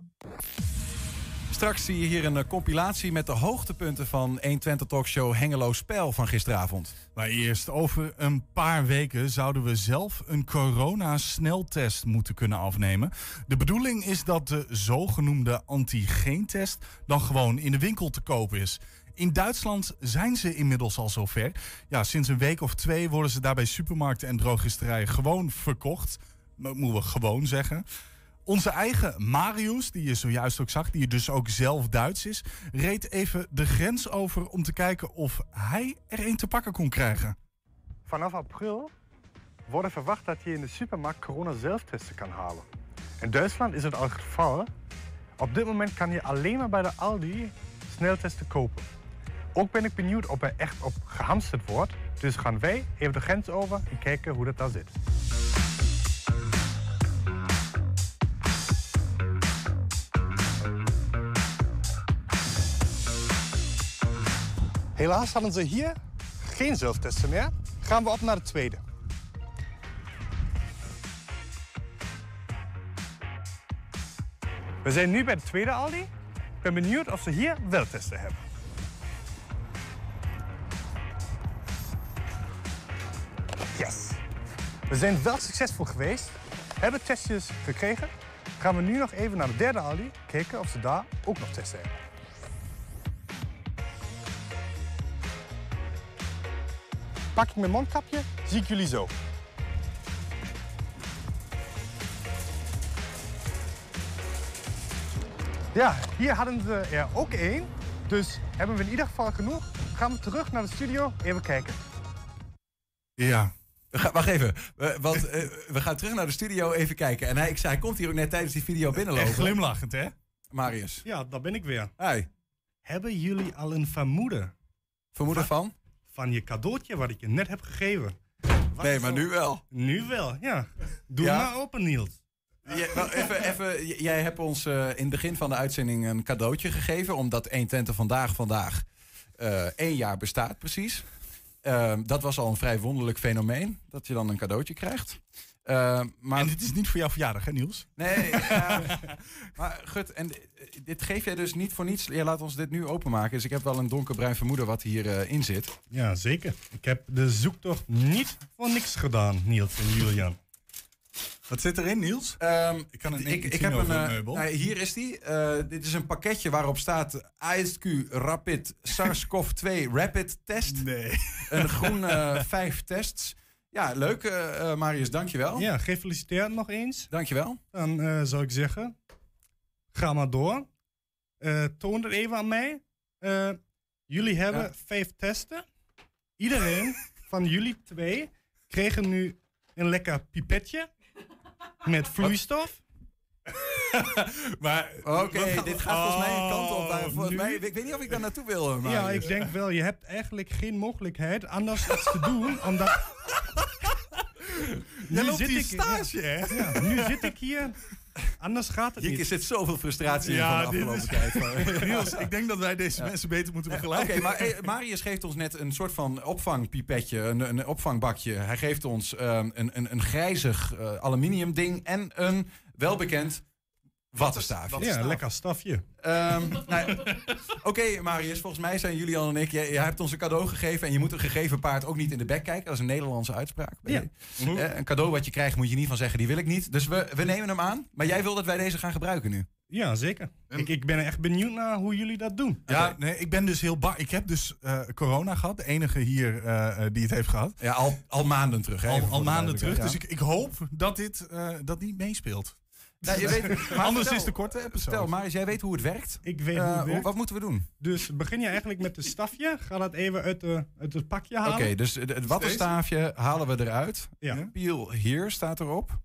S6: Straks zie je hier een eh, compilatie met de hoogtepunten van 120 Talkshow Hengelo Spel van gisteravond.
S7: Maar eerst, over een paar weken zouden we zelf een corona-sneltest moeten kunnen afnemen. De bedoeling is dat de zogenoemde antigeentest dan gewoon in de winkel te koop is. In Duitsland zijn ze inmiddels al zover. Ja, sinds een week of twee worden ze daar bij supermarkten en drogisterijen gewoon verkocht. Dat moeten we gewoon zeggen. Onze eigen Marius, die je zojuist ook zag, die dus ook zelf Duits is, reed even de grens over om te kijken of hij er een te pakken kon krijgen.
S21: Vanaf april wordt verwacht dat je in de supermarkt corona-zelftesten kan halen. In Duitsland is het al het geval. Op dit moment kan je alleen maar bij de Aldi sneltesten kopen. Ook ben ik benieuwd of er echt op gehamsterd wordt. Dus gaan wij even de grens over en kijken hoe dat daar zit. Helaas hadden ze hier geen zelftesten meer. Gaan we op naar de tweede. We zijn nu bij de tweede Aldi. Ik ben benieuwd of ze hier wel testen hebben. Yes! We zijn wel succesvol geweest. Hebben testjes gekregen. Gaan we nu nog even naar de derde Aldi. Kijken of ze daar ook nog testen hebben. Pak ik mijn mondkapje, zie ik jullie zo. Ja, hier hadden ze er ook één. Dus hebben we in ieder geval genoeg. Gaan we terug naar de studio, even kijken.
S7: Ja.
S6: We gaan- wacht even, we, want eh, we gaan terug naar de studio even kijken. En hij, ik zei, hij komt hier ook net tijdens die video binnenlopen.
S7: Echt glimlachend, hè?
S6: Marius.
S8: Ja, daar ben ik weer.
S6: Hi.
S8: Hebben jullie al een vermoeden?
S6: Vermoeden van?
S8: Van je cadeautje wat ik je net heb gegeven. Wat
S6: Nee, maar
S8: zo-
S6: nu wel.
S8: Nu wel, ja. Doe
S6: Ja?
S8: maar open, Niels.
S6: Ja, nou, even, even, jij hebt ons eh, in het begin van de uitzending een cadeautje gegeven. Omdat 120 vandaag vandaag eh, één jaar bestaat precies. Ehm, dat was al een vrij wonderlijk fenomeen. Dat je dan een cadeautje krijgt. Ehm, maar...
S7: En dit is niet voor jouw verjaardag, hè Niels?
S6: Nee, ja, *laughs* maar goed, en eh, dit geef jij dus niet voor niets. Jij laat ons dit nu openmaken. Dus ik heb wel een donkerbruin vermoeden wat hierin in zit.
S8: Ja, zeker. Ik heb de zoektocht niet voor niks gedaan, Niels en Julian.
S7: Wat zit erin, Niels?
S6: ik
S7: kan het
S6: ik,
S7: niet
S6: ik
S7: zien
S6: heb
S7: over
S6: een, eh,
S7: meubel.
S6: nou, hier is die. Eh, dit is een pakketje waarop staat ISQ Rapid SARS-CoV-2 Rapid Test.
S7: Nee.
S6: Een groen *laughs* eh, vijf tests. Ja, leuk eh, eh, Marius, dankjewel.
S8: Ja, gefeliciteerd nog eens.
S6: Dankjewel.
S8: Dan eh, zou ik zeggen, ga maar door. Eh, toon het even aan mij. Eh, jullie hebben
S6: Ja.
S8: vijf testen. Iedereen *laughs* van jullie twee kregen nu een lekker pipetje met vloeistof. *laughs*
S7: maar
S6: Oké, dit gaat volgens mij een kant op. Waar,
S8: Oh,
S6: volgens
S8: nu-
S6: mij, ik weet niet of ik daar naartoe wil, eh,
S8: Ja,
S6: Marius.
S8: ik denk wel, je hebt eigenlijk geen mogelijkheid anders iets te doen, omdat... *laughs*
S7: Jij loopt
S8: zit
S7: hier
S8: ik-
S7: stage,
S8: ja,
S7: hè?
S8: Ja, nu zit ik hier anders gaat het
S6: Hier
S8: niet.
S6: zit zoveel frustratie in van de afgelopen
S7: is-
S6: tijd. *laughs*
S7: Niels, ik denk dat wij deze mensen beter moeten
S6: Oké,
S7: begeleiden.
S6: maar eh, Marius geeft ons net een soort van opvangpipetje, een, een opvangbakje. Hij geeft ons ehm, een, een, een grijzig eh, aluminium ding en een welbekend wattenstaafje.
S8: Ja, lekker stafje.
S6: Ehm, nou, Oké, Marius, volgens mij zijn Julian en ik. Jij, jij hebt ons een cadeau gegeven. En je moet een gegeven paard ook niet in de bek kijken. Dat is een Nederlandse uitspraak.
S8: Ja.
S6: Eh, een cadeau wat je krijgt, moet je niet van zeggen: die wil ik niet. Dus we, we nemen hem aan. Maar jij wil dat wij deze gaan gebruiken nu.
S8: Ja, zeker. Ik, ik ben echt benieuwd naar hoe jullie dat doen.
S7: Ja, nee, ik ben dus heel bang. Ik heb dus eh, corona gehad. De enige hier eh, die het heeft gehad.
S6: Ja, al, al maanden terug. Hè,
S7: Al, al maanden terug. Dus ik, ik hoop dat dit eh, dat niet meespeelt.
S6: Nou, je *laughs* weet, maar
S7: Anders
S6: vertel-
S7: is de korte episode.
S6: Stel, Marius, jij weet hoe het werkt.
S8: Ik weet
S6: Eh,
S8: hoe het werkt.
S6: Wat moeten we doen?
S8: Dus begin je eigenlijk met de stafje. Ga dat even uit, de, uit het pakje
S6: Oké,
S8: halen.
S6: dus het het wattenstaafje halen we eruit.
S8: Ja.
S6: Peel hier staat erop.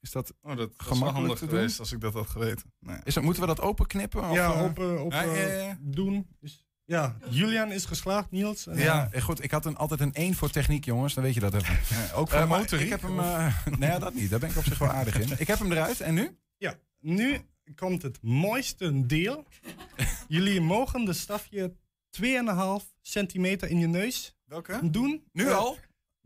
S6: Is dat
S7: Oh, dat
S6: gemakkelijk
S7: handig
S6: te doen?
S7: geweest als ik dat had geweten. Nee.
S6: Is dat, moeten we dat openknippen? Of,
S8: Ja,
S6: eh?
S8: open, open
S7: Ja, ja, ja.
S8: doen. Dus, ja, Julian is geslaagd, Niels. En,
S6: Ja, eh, goed. Ik had een, altijd een 1 voor techniek, jongens. Dan weet je dat even. *laughs*
S7: ook voor
S6: Eh, maar
S7: motoriek,
S6: Ik heb hem... eh, *laughs* nee, dat niet. Daar ben ik op zich wel aardig in. Ik heb hem eruit. En nu?
S8: Ja, nu komt het mooiste deel. Jullie mogen de stafje 2,5 centimeter in je neus
S7: Welke?
S8: doen.
S6: Nu al?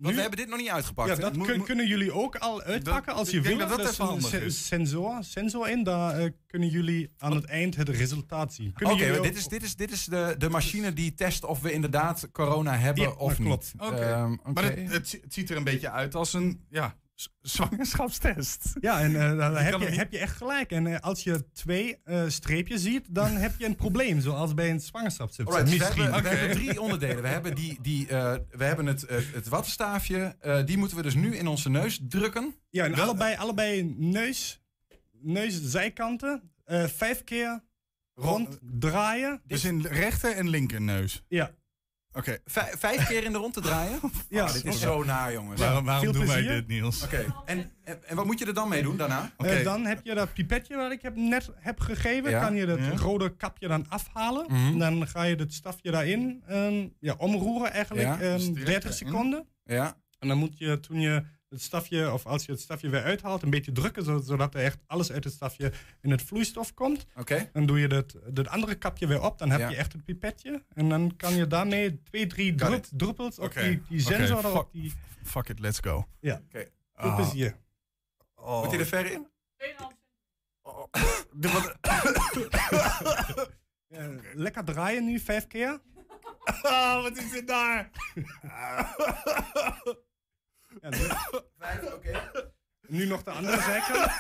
S6: Want
S8: nu-
S6: we hebben dit nog niet uitgepakt.
S8: Ja, dat kun- kunnen jullie ook al uitpakken
S7: Dat-
S8: als je wil.
S7: dat
S8: is
S7: handig
S8: een. Sensor, sensor in, daar eh, kunnen jullie aan het eind het resultaat zien.
S6: Oké, dit is, dit is, dit is de, de machine die test of we inderdaad corona hebben
S8: Ja,
S6: of
S8: dat
S6: niet.
S8: klopt.
S7: Oké.
S6: Ehm, oké.
S7: Maar het, het, zi- het ziet er een beetje uit als een ja, zwangerschapstest.
S8: Ja, en eh, dan
S7: Je
S8: heb je, heb je echt gelijk. En eh, als je twee eh, streepjes ziet, dan *laughs* heb je een probleem. Zoals bij een zwangerschapstest.
S6: Alright, dus we,
S8: Misschien.
S6: hebben, we hebben drie onderdelen. We hebben, die, die, eh, we hebben het, het wattenstaafje. Eh, die moeten we dus nu in onze neus drukken.
S8: Ja, en allebei, allebei neus, neus zijkanten. eh, vijf keer rond draaien.
S7: Dus in rechter en linkerneus.
S8: Ja.
S7: Oké.
S6: Vijf, vijf keer in de rond te draaien. *laughs*
S8: Ja,
S6: Oh, dit is zo naar, jongens.
S7: Waarom, doen wij dit, Niels?
S6: Oké, en, en, en wat moet je er dan mee doen daarna?
S7: Oké.
S8: Eh, dan heb je dat pipetje wat ik heb net heb gegeven.
S6: Ja.
S8: Kan je dat
S7: Ja.
S8: rode kapje dan afhalen.
S6: Mhm.
S8: Dan ga je het stafje daarin ehm, ja, omroeren eigenlijk.
S6: Ja,
S8: ehm,
S7: dus direct
S8: 30
S7: erin.
S8: seconden.
S6: Ja.
S8: En dan moet je toen je het stafje, of als je het stafje weer uithaalt, een beetje drukken, zo- zodat er echt alles uit het stafje in het vloeistof komt.
S6: Oké.
S8: Dan doe je dat, dat andere kapje weer op, dan heb
S6: Ja.
S8: je echt het pipetje. En dan kan je daarmee twee, drie drup- druppels op die, die sensor
S7: fuck.
S8: erop. Die,
S7: Fuck it, let's go.
S8: ja,
S6: Oké.
S8: veel
S7: Ah.
S8: plezier.
S6: Moet hij er ver in? *laughs*
S8: Ja, Lekker draaien nu, vijf keer. *laughs*
S7: Ah, wat is dit daar? *laughs*
S8: Ja, nu,
S6: Vijf, oké.
S8: nu nog de andere zijkant.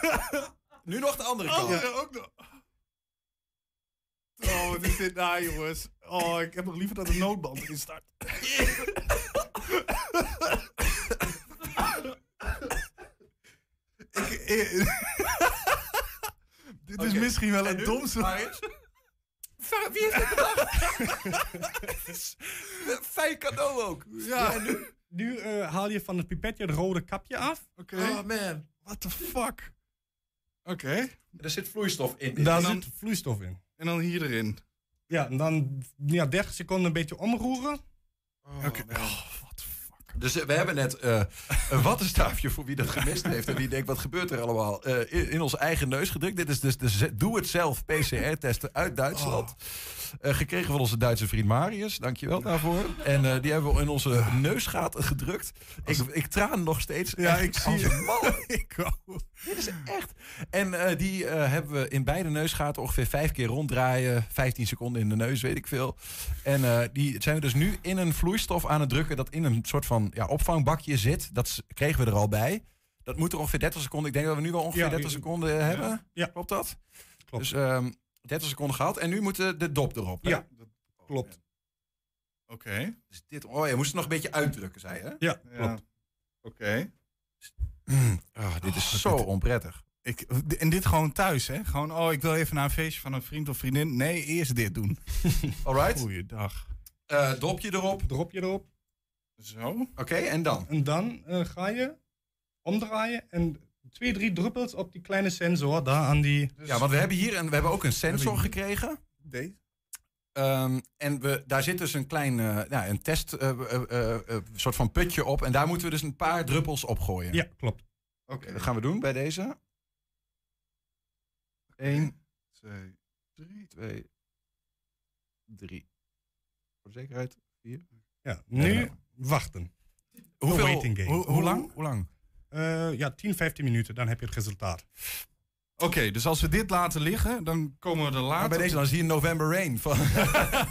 S6: Nu nog de andere kant.
S7: Andere ook nog. Oh, wat is dit daar, jongens? Oh, ik heb nog liever dat de noodband erin start. ik, ik- *laughs* dit is misschien wel
S6: En
S7: het
S6: nu,
S7: domste.
S6: Marius? Wie heeft dit bedacht? Het is een Fijn cadeau ook.
S7: Ja.
S6: en nu?
S8: Nu eh, haal je van het pipetje het rode kapje af.
S7: Oké.
S6: Oh man.
S7: What the fuck? Oké.
S6: Er zit vloeistof in.
S8: Daar
S7: dan-
S8: zit vloeistof in.
S7: En dan hier erin.
S8: Ja, en dan ja, 30 seconden een beetje omroeren.
S7: Oké.
S6: man.
S7: Oh, what the fuck.
S6: Dus eh, we hebben net eh, een wattenstaafje voor wie dat gemist heeft. En wie denkt, wat gebeurt er allemaal? eh, in, in onze eigen neus gedrukt. Dit is dus de doe-het-zelf PCR-testen uit Duitsland. Eh, gekregen van onze Duitse vriend Marius. Dankjewel daarvoor. En eh, die hebben we in onze neusgaten gedrukt. Ik, ik traan nog steeds.
S7: Ja, ik zie
S6: mal. *laughs*
S7: Ik.
S6: Dit is echt. En eh, die eh, hebben we in beide neusgaten ongeveer vijf keer ronddraaien. 15 seconden in de neus, weet ik veel. En eh, die zijn we dus nu in een vloeistof aan het drukken dat in een soort van ja, opvangbakje zit. Dat kregen we er al bij. Dat moet er ongeveer 30 seconden. Ik denk dat we nu wel ongeveer
S8: Ja,
S6: 30
S8: ja.
S6: seconden eh, hebben.
S8: Ja.
S6: Klopt dat?
S8: Klopt.
S6: Dus ehm 30 seconden gehad. En nu moet de, de dop erop. hè?
S8: Ja, klopt.
S7: Oké.
S6: Dus dit, oh, je moest het nog een beetje uitdrukken, zei je? hè?
S8: Ja,
S7: Ja.
S8: klopt.
S7: Oké. *clears throat*
S6: Ah, dit is
S7: Oh,
S6: zo
S7: dit-
S6: onprettig.
S7: Ik, en dit gewoon thuis, hè? Gewoon, oh, ik wil even naar een feestje van een vriend of vriendin. Nee, eerst dit doen. *laughs*
S6: Alright.
S7: Goeiedag.
S6: Eh dopje erop.
S8: Drop je erop.
S7: Zo.
S6: Oké, en dan?
S8: En dan eh, ga je omdraaien en twee, drie druppels op die kleine sensor daar aan die...
S6: Ja, want we hebben hier een, we hebben ook een sensor gekregen.
S7: Deze?
S6: Ehm, en we, daar zit dus een klein eh, ja, een test, eh, eh, eh, eh, soort van putje op. En daar moeten we dus een paar druppels op gooien.
S8: Ja, klopt.
S6: Oké, dat gaan we doen bij deze. 1, 2, 3. 2, 3. Voor de zekerheid. 4.
S8: Ja, nu wachten.
S6: Hoeveel-
S8: waiting game.
S6: hoe- hoe lang? Hoe lang?
S8: Eh, ja, 10, 15 minuten, dan heb je het resultaat.
S7: Oké, dus als we dit laten liggen, dan komen we er later...
S6: Maar bij deze dan zie je November Rain. Van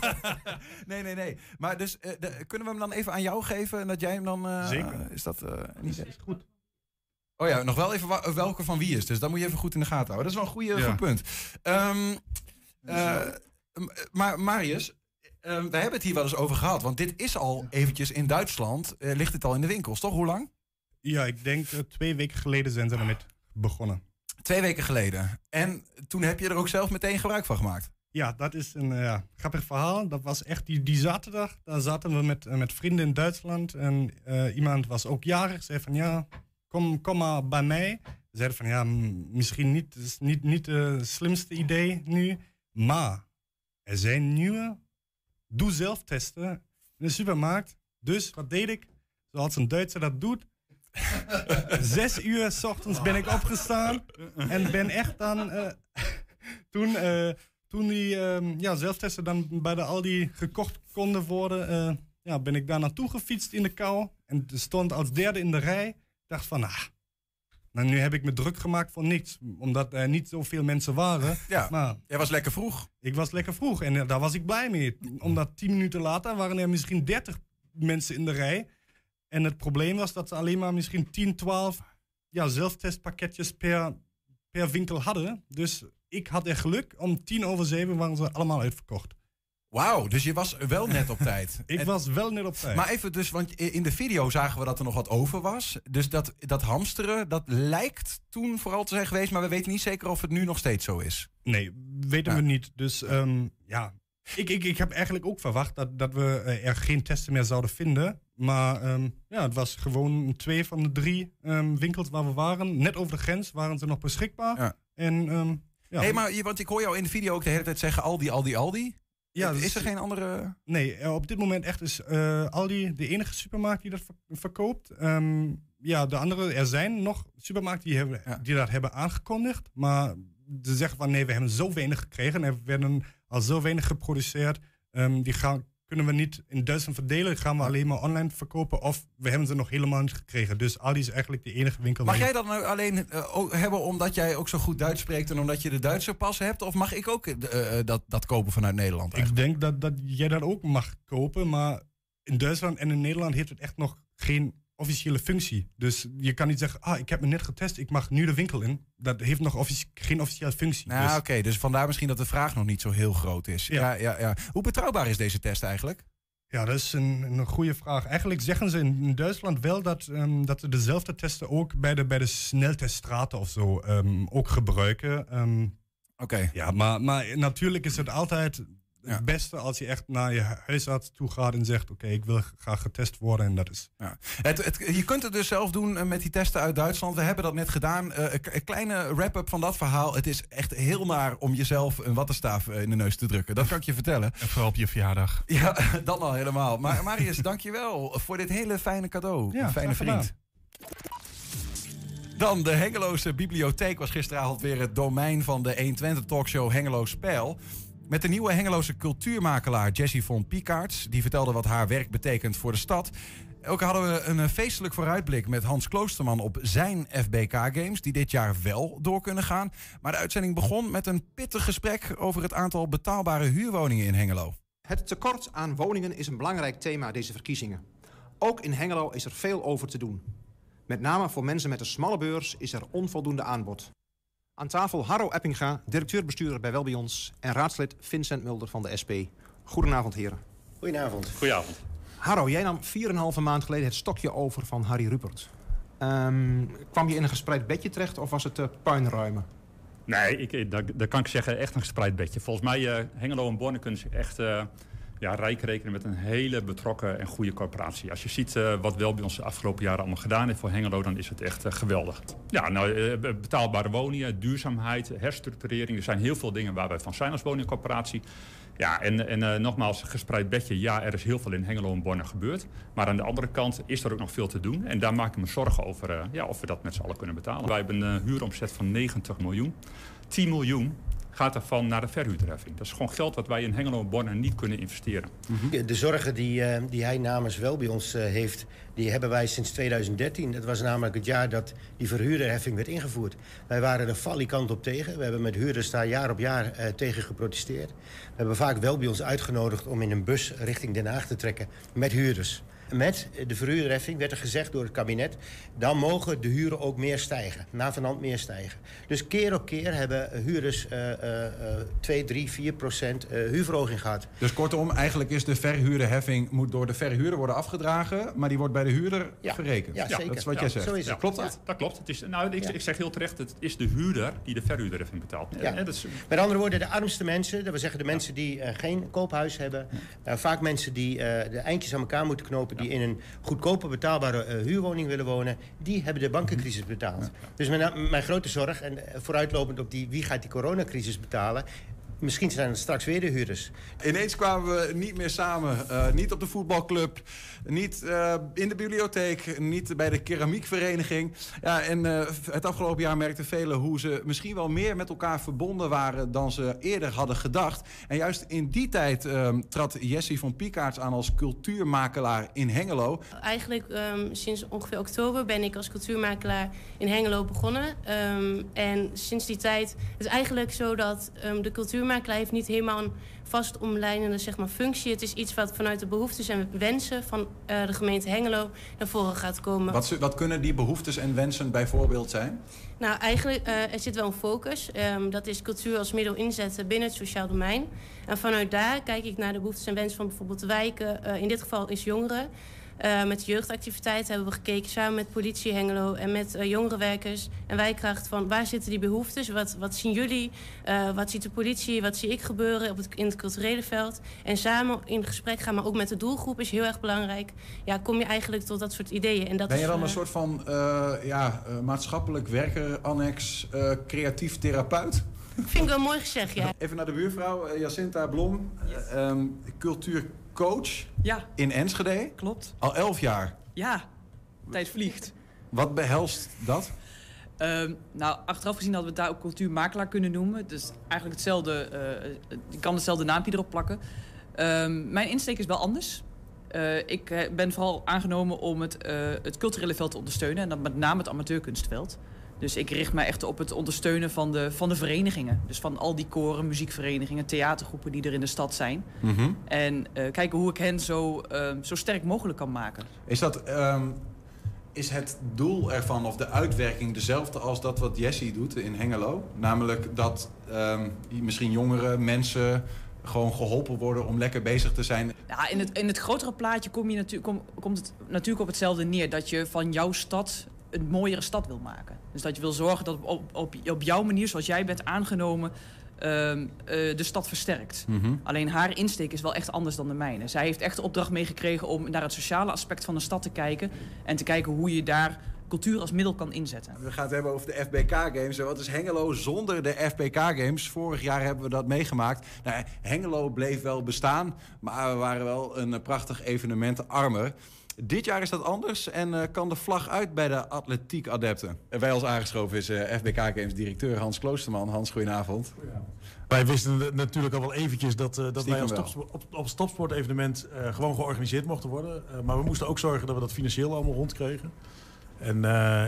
S6: *laughs* nee, nee, nee. Maar dus eh, de- kunnen we hem dan even aan jou geven en dat jij hem dan. eh,
S8: Zeker.
S6: Is dat eh, niet
S8: Is goed.
S6: Oh ja, nog wel even wa- welke van wie is. Dus dat moet je even goed in de gaten houden. Dat is wel een goede,
S7: Ja.
S6: goed punt. Ehm, eh, maar Marius, eh, we hebben het hier wel eens over gehad. Want dit is al eventjes in Duitsland. ligt het al in de winkels, toch? Hoe lang?
S8: Ja, ik denk eh, twee weken geleden zijn ze ermee begonnen.
S6: Twee weken geleden. En toen heb je er ook zelf meteen gebruik van gemaakt.
S8: Ja, dat is een ja, grappig verhaal. Dat was echt die, die zaterdag. Daar zaten we met, eh, met vrienden in Duitsland. En iemand was ook jarig. Zei van ja, kom, kom maar bij mij. Zeiden van ja, misschien niet. Het is niet, niet het slimste idee nu. Maar er zijn nieuwe doe-zelf testen in de supermarkt. Dus wat deed ik? Zoals een Duitser dat doet. *laughs* Zes uur s ochtends ben ik opgestaan. En ben echt dan. eh, toen, eh, toen die ehm, ja, zelftesten dan bij de Aldi gekocht konden worden, eh, ja, ben ik daar naartoe gefietst in de kou. En stond als derde in de rij. Ik dacht van, ah, nou, nu heb ik me druk gemaakt voor niks. Omdat er niet zoveel mensen waren.
S6: Ja,
S8: maar
S6: jij was lekker vroeg.
S8: Ik was lekker vroeg en daar was ik blij mee. Omdat tien minuten later waren er misschien 30 mensen in de rij. En het probleem was dat ze alleen maar misschien 10, 12 ja, zelftestpakketjes per, per winkel hadden. Dus ik had er geluk. Om tien over zeven waren ze allemaal uitverkocht.
S6: Wauw, dus je was wel net op tijd. *laughs*
S8: Ik
S6: En-
S8: was wel net op tijd.
S6: Maar even dus, want in de video zagen we dat er nog wat over was. Dus dat, dat hamsteren, dat lijkt toen vooral te zijn geweest, maar we weten niet zeker of het nu nog steeds zo is.
S8: Nee, weten we niet. Dus ehm, ja, ik, ik, ik heb eigenlijk ook verwacht dat, dat we eh, er geen testen meer zouden vinden. Maar ehm, ja, het was gewoon twee van de drie ehm, winkels waar we waren. Net over de grens waren ze nog beschikbaar. En ehm, ja,
S6: hey, maar je- want ik hoor jou in de video ook de hele tijd zeggen Aldi, Aldi, Aldi.
S8: Ja,
S6: is
S8: dus-
S6: er geen andere...
S8: Nee, eh, op dit moment echt is eh, Aldi de enige supermarkt die dat ver- verkoopt. Ja, de andere, er zijn nog supermarkten die, hebben, die dat hebben aangekondigd. Maar ze zeggen van nee, we hebben zo weinig gekregen. Er werden al zo weinig geproduceerd. Die gaan, kunnen we niet in Duitsland verdelen. Gaan we alleen maar online verkopen. Of we hebben ze nog helemaal niet gekregen. Dus Aldi is eigenlijk de enige winkel.
S6: Mag jij dat nou alleen eh, hebben omdat jij ook zo goed Duits spreekt en omdat je de Duitse pas hebt? Of mag ik ook eh, eh, dat, dat kopen vanuit Nederland?
S8: Ik denk dat, dat jij dat ook mag kopen, maar in Duitsland en in Nederland heeft het echt nog geen officiële functie. Dus je kan niet zeggen, ah, ik heb me net getest, ik mag nu de winkel in. Dat heeft nog offici- geen officiële functie.
S6: Nou,
S8: Dus-
S6: oké, dus vandaar misschien dat de vraag nog niet zo heel groot is. Ja. Ja, ja, Hoe betrouwbaar is deze test eigenlijk?
S8: Ja, dat is een, een goede vraag. Eigenlijk zeggen ze in, in Duitsland wel dat, ehm, dat ze dezelfde testen ook bij de, bij de snelteststraten of zo ehm, ook gebruiken. Ehm,
S6: Oké.
S8: Ja, maar, maar natuurlijk is het altijd het beste als je echt naar je huisarts toe gaat en zegt: Oké, ik wil graag getest worden. En dat is.
S6: Ja. Het, het, je kunt het dus zelf doen eh, met die testen uit Duitsland. We hebben dat net gedaan. Eh, een kleine wrap-up van dat verhaal. Het is echt heel naar om jezelf een wattenstaaf eh, in de neus te drukken. Dat kan ik je vertellen.
S7: En vooral op je verjaardag.
S6: Ja, *laughs* dan al helemaal. Maar Marius, *laughs* dank je wel voor dit hele fijne cadeau.
S8: Ja,
S6: een fijne vriend. Dan de Hengeloze Bibliotheek was gisteravond weer het domein van de 120 talkshow Hengelo Spel. Met de nieuwe Hengeloze cultuurmakelaar Jessie von Piekaerts. Die vertelde wat haar werk betekent voor de stad. Ook hadden we een eh, feestelijk vooruitblik met Hans Kloosterman op zijn FBK-games... die dit jaar wel door kunnen gaan. Maar de uitzending begon met een pittig gesprek... over het aantal betaalbare huurwoningen in Hengelo.
S22: Het tekort aan woningen is een belangrijk thema deze verkiezingen. Ook in Hengelo is er veel over te doen. Met name voor mensen met een smalle beurs is er onvoldoende aanbod. Aan tafel Harro Eppinga, directeur-bestuurder bij Welbions... en raadslid Vincent Mulder van de SP. Goedenavond, heren.
S23: Goedenavond. Goedenavond.
S22: Harro, jij nam 4,5 maand geleden het stokje over van Harry Rupert. Ehm, kwam je in een gespreid bedje terecht of was het uh, puinruimen?
S23: Nee, ik, ik- dat, dat kan ik zeggen, echt een gespreid bedje. Volgens mij, eh Hengelo en Borne kunnen zich echt eh,
S24: ja, rijk rekenen met een hele betrokken en goede corporatie. Als je ziet uh, wat wel bij ons de afgelopen jaren allemaal gedaan heeft voor Hengelo, dan is het echt uh, geweldig. Ja, nou, uh, betaalbare woningen, duurzaamheid, herstructurering. Er zijn heel veel dingen waar wij van zijn als woningcorporatie. Ja, en, en nogmaals, gespreid bedje. Ja, er is heel veel in Hengelo en Borne gebeurd. Maar aan de andere kant is er ook nog veel te doen. En daar maak ik me zorgen over ja, of we dat met z'n allen kunnen betalen. Wij hebben een huuromzet van 90 miljoen. 10 miljoen gaat daarvan naar de verhuurderheffing. Dat is gewoon geld wat wij in Hengelo en Borne niet kunnen investeren.
S23: De zorgen die, uh, die hij namens wel bij ons uh, heeft, die hebben wij sinds 2013. Dat was namelijk het jaar dat die verhuurderheffing werd ingevoerd. Wij waren er falikant op tegen. We hebben met huurders daar jaar op jaar uh, tegen geprotesteerd. We hebben vaak wel bij ons uitgenodigd om in een bus richting Den Haag te trekken met huurders met de verhuurderheffing werd er gezegd door het kabinet... dan mogen de huren ook meer stijgen, na van hand meer stijgen. Dus keer op keer hebben huurders uh, uh, 2, 3, 4 procent uh, huurverhoging gehad.
S6: Dus kortom, eigenlijk is de verhuurderheffing... moet door de verhuurder worden afgedragen... maar die wordt bij de huurder
S23: ja.
S6: verrekend.
S23: Ja, zeker.
S6: Dat is wat
S23: ja,
S6: jij zegt.
S23: Zo is het.
S24: klopt dat? dat klopt. Het is, nou, ik, ik, zeg heel terecht, het is de huurder die de verhuurderheffing betaalt.
S23: Ja.
S24: dat is...
S23: Met andere woorden, de armste mensen... dat wil zeggen de mensen die geen koophuis hebben... vaak mensen die de eindjes aan elkaar moeten knopen... die in een goedkope betaalbare uh, huurwoning willen wonen... die hebben de bankencrisis betaald. Dus mijn, mijn grote zorg, en vooruitlopend op die... wie gaat die coronacrisis betalen... Misschien zijn het straks weer de huurders.
S6: Ineens kwamen we niet meer samen. Uh, niet op de voetbalclub, niet uh, in de bibliotheek, niet bij de keramiekvereniging. Ja, en uh, het afgelopen jaar merkten velen hoe ze misschien wel meer met elkaar verbonden waren dan ze eerder hadden gedacht. En juist in die tijd trad Jessie van Piekaerts aan als cultuurmakelaar in Hengelo.
S25: Eigenlijk um, sinds ongeveer oktober ben ik als cultuurmakelaar in Hengelo begonnen. Um, en sinds die tijd is het eigenlijk zo dat um, de cultuurmakelaar heeft niet helemaal een vast omlijnende zeg maar, functie. Het is iets wat vanuit de behoeftes en wensen van uh, de gemeente Hengelo naar voren gaat komen.
S6: Wat, wat, kunnen die behoeftes en wensen bijvoorbeeld zijn?
S25: Nou, eigenlijk uh, er zit wel een focus. Um, dat is cultuur als middel inzetten binnen het sociaal domein. En vanuit daar kijk ik naar de behoeftes en wensen van bijvoorbeeld wijken. Uh, in dit geval is jongeren. Uh, met jeugdactiviteit hebben we gekeken samen met politie Hengelo en met uh, jongerenwerkers en wijkracht van waar zitten die behoeftes, wat, wat zien jullie, uh, wat ziet de politie, wat zie ik gebeuren op het, in het culturele veld. En samen in gesprek gaan, maar ook met de doelgroep is heel erg belangrijk. Ja, kom je eigenlijk tot dat soort ideeën. En dat
S6: ben je
S25: is,
S6: dan een soort van ja, maatschappelijk werker, annex, creatief therapeut?
S25: Vind ik wel mooi gezegd, ja.
S6: Even naar de buurvrouw, Jacinta Blom, yes. um, cultuur coach
S26: ja.
S6: in Enschede.
S26: Klopt.
S6: Al elf jaar.
S26: Ja, tijd vliegt.
S6: Wat behelst dat?
S26: Um, nou, achteraf gezien hadden we het daar ook cultuurmakelaar kunnen noemen. Dus eigenlijk hetzelfde, uh, je kan hetzelfde naampje erop plakken. Um, mijn insteek is wel anders. Uh, ik ben vooral aangenomen om het, uh, het culturele veld te ondersteunen. En dan met name het amateurkunstveld. Dus ik richt mij echt op het ondersteunen van de, van de verenigingen. Dus van al die koren, muziekverenigingen, theatergroepen die er in de stad zijn.
S6: Mm -hmm.
S26: En uh, kijken hoe ik hen zo, uh, zo sterk mogelijk kan maken.
S6: Is, dat, um, is het doel ervan of de uitwerking dezelfde als dat wat Jessie doet in Hengelo? Namelijk dat um, misschien jongeren, mensen gewoon geholpen worden om lekker bezig te zijn.
S26: Ja, in, het, in het grotere plaatje kom je natu kom, komt het natuurlijk op hetzelfde neer. Dat je van jouw stad een mooiere stad wil maken. Dus dat je wil zorgen dat op, op, op jouw manier, zoals jij bent aangenomen, uh, uh, de stad versterkt.
S6: Mhm.
S26: Mm -hmm. Alleen haar insteek is wel echt anders dan de mijne. Zij heeft echt de opdracht meegekregen om naar het sociale aspect van de stad te kijken. En te kijken hoe je daar cultuur als middel kan inzetten.
S6: We gaan het hebben over de FBK Games. Wat is Hengelo zonder de FBK Games? Vorig jaar hebben we dat meegemaakt. Nou, Hengelo bleef wel bestaan, maar we waren wel een prachtig evenement armer. Dit jaar is dat anders en uh, kan de vlag uit bij de atletiek adepten. En bij ons aangeschoven is uh, FBK Games directeur Hans Kloosterman. Hans, goedenavond.
S27: Wij wisten natuurlijk al wel eventjes dat, uh, dat wij als topsport, op, op het topsportevenement gewoon georganiseerd mochten worden. maar we moesten ook zorgen dat we dat financieel allemaal rondkregen. En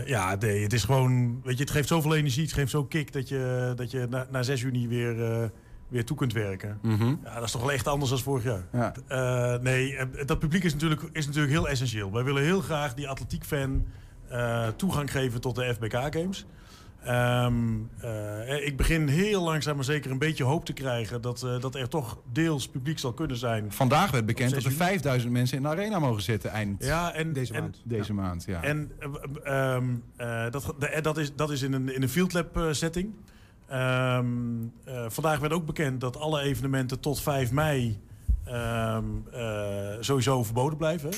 S27: ja, nee, het is gewoon, weet je, het geeft zoveel energie, het geeft zo'n kick dat je, dat je na, na 6 juni weer weer toe kunt werken.
S6: Mm -hmm.
S27: Ja, dat is toch wel echt anders dan vorig jaar.
S6: Ja.
S27: Uh, nee, dat publiek is natuurlijk, is natuurlijk heel essentieel. Wij willen heel graag die atletiekfan uh, toegang geven tot de FBK Games. Um, uh, ik begin heel langzaam maar zeker een beetje hoop te krijgen dat, dat er toch deels publiek zal kunnen zijn.
S6: Vandaag werd bekend dat er 5000 mensen in de arena mogen zitten eind
S27: ja, en,
S6: deze
S27: en,
S6: maand. Deze
S27: ja.
S6: maand ja.
S27: En um, dat, dat, is, dat is in een, in een Field Lab setting. Um, uh, vandaag werd ook bekend dat alle evenementen tot 5 mei ehm, eh, sowieso verboden blijven.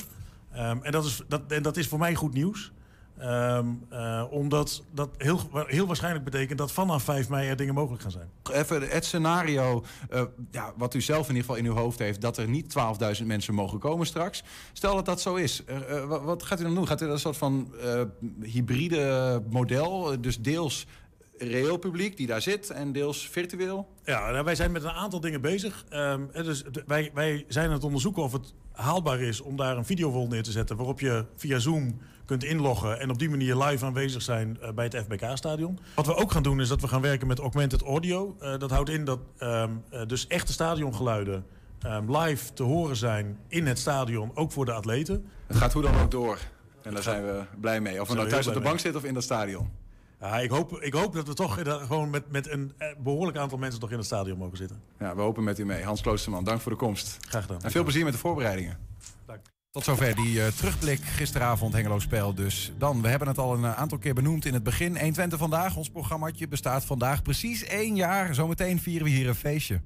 S27: Ehm, en, dat is, dat, en dat is voor mij goed nieuws. Ehm, eh, omdat dat heel, heel waarschijnlijk betekent dat vanaf 5 mei er dingen mogelijk gaan zijn.
S28: Even het scenario, eh, ja, wat u zelf in ieder geval in uw hoofd heeft, dat er niet 12.000 mensen mogen komen straks. Stel dat dat zo is, eh, eh, wat, gaat u dan doen? Gaat u een soort van eh, hybride model, dus deels reëel publiek die daar zit en deels virtueel?
S27: Ja, nou, wij zijn met een aantal dingen bezig. Ehm, dus wij, wij zijn aan het onderzoeken of het haalbaar is om daar een videowol neer te zetten... waarop je via Zoom kunt inloggen en op die manier live aanwezig zijn eh, bij het FBK-stadion. Wat we ook gaan doen is dat we gaan werken met augmented audio. Eh, dat houdt in dat ehm, eh, dus echte stadiongeluiden ehm, live te horen zijn in het stadion, ook voor de atleten.
S28: Het gaat hoe dan ook door. En daar zijn we blij mee. Of we nou thuis op de bank zitten of in dat stadion.
S27: Ja, ik, hoop, ik hoop dat we toch gewoon met, met een eh, behoorlijk aantal mensen nog in het stadion mogen zitten.
S28: Ja, we hopen met u mee. Hans Kloosterman, dank voor de komst.
S27: Graag gedaan.
S28: En veel plezier met de voorbereidingen.
S6: Tot zover die eh, terugblik gisteravond Hengelo Spel dus. Dan, we hebben het al een eh, aantal keer benoemd in het begin. 120 vandaag, ons programmaatje bestaat vandaag precies één jaar. Zometeen vieren we hier een feestje.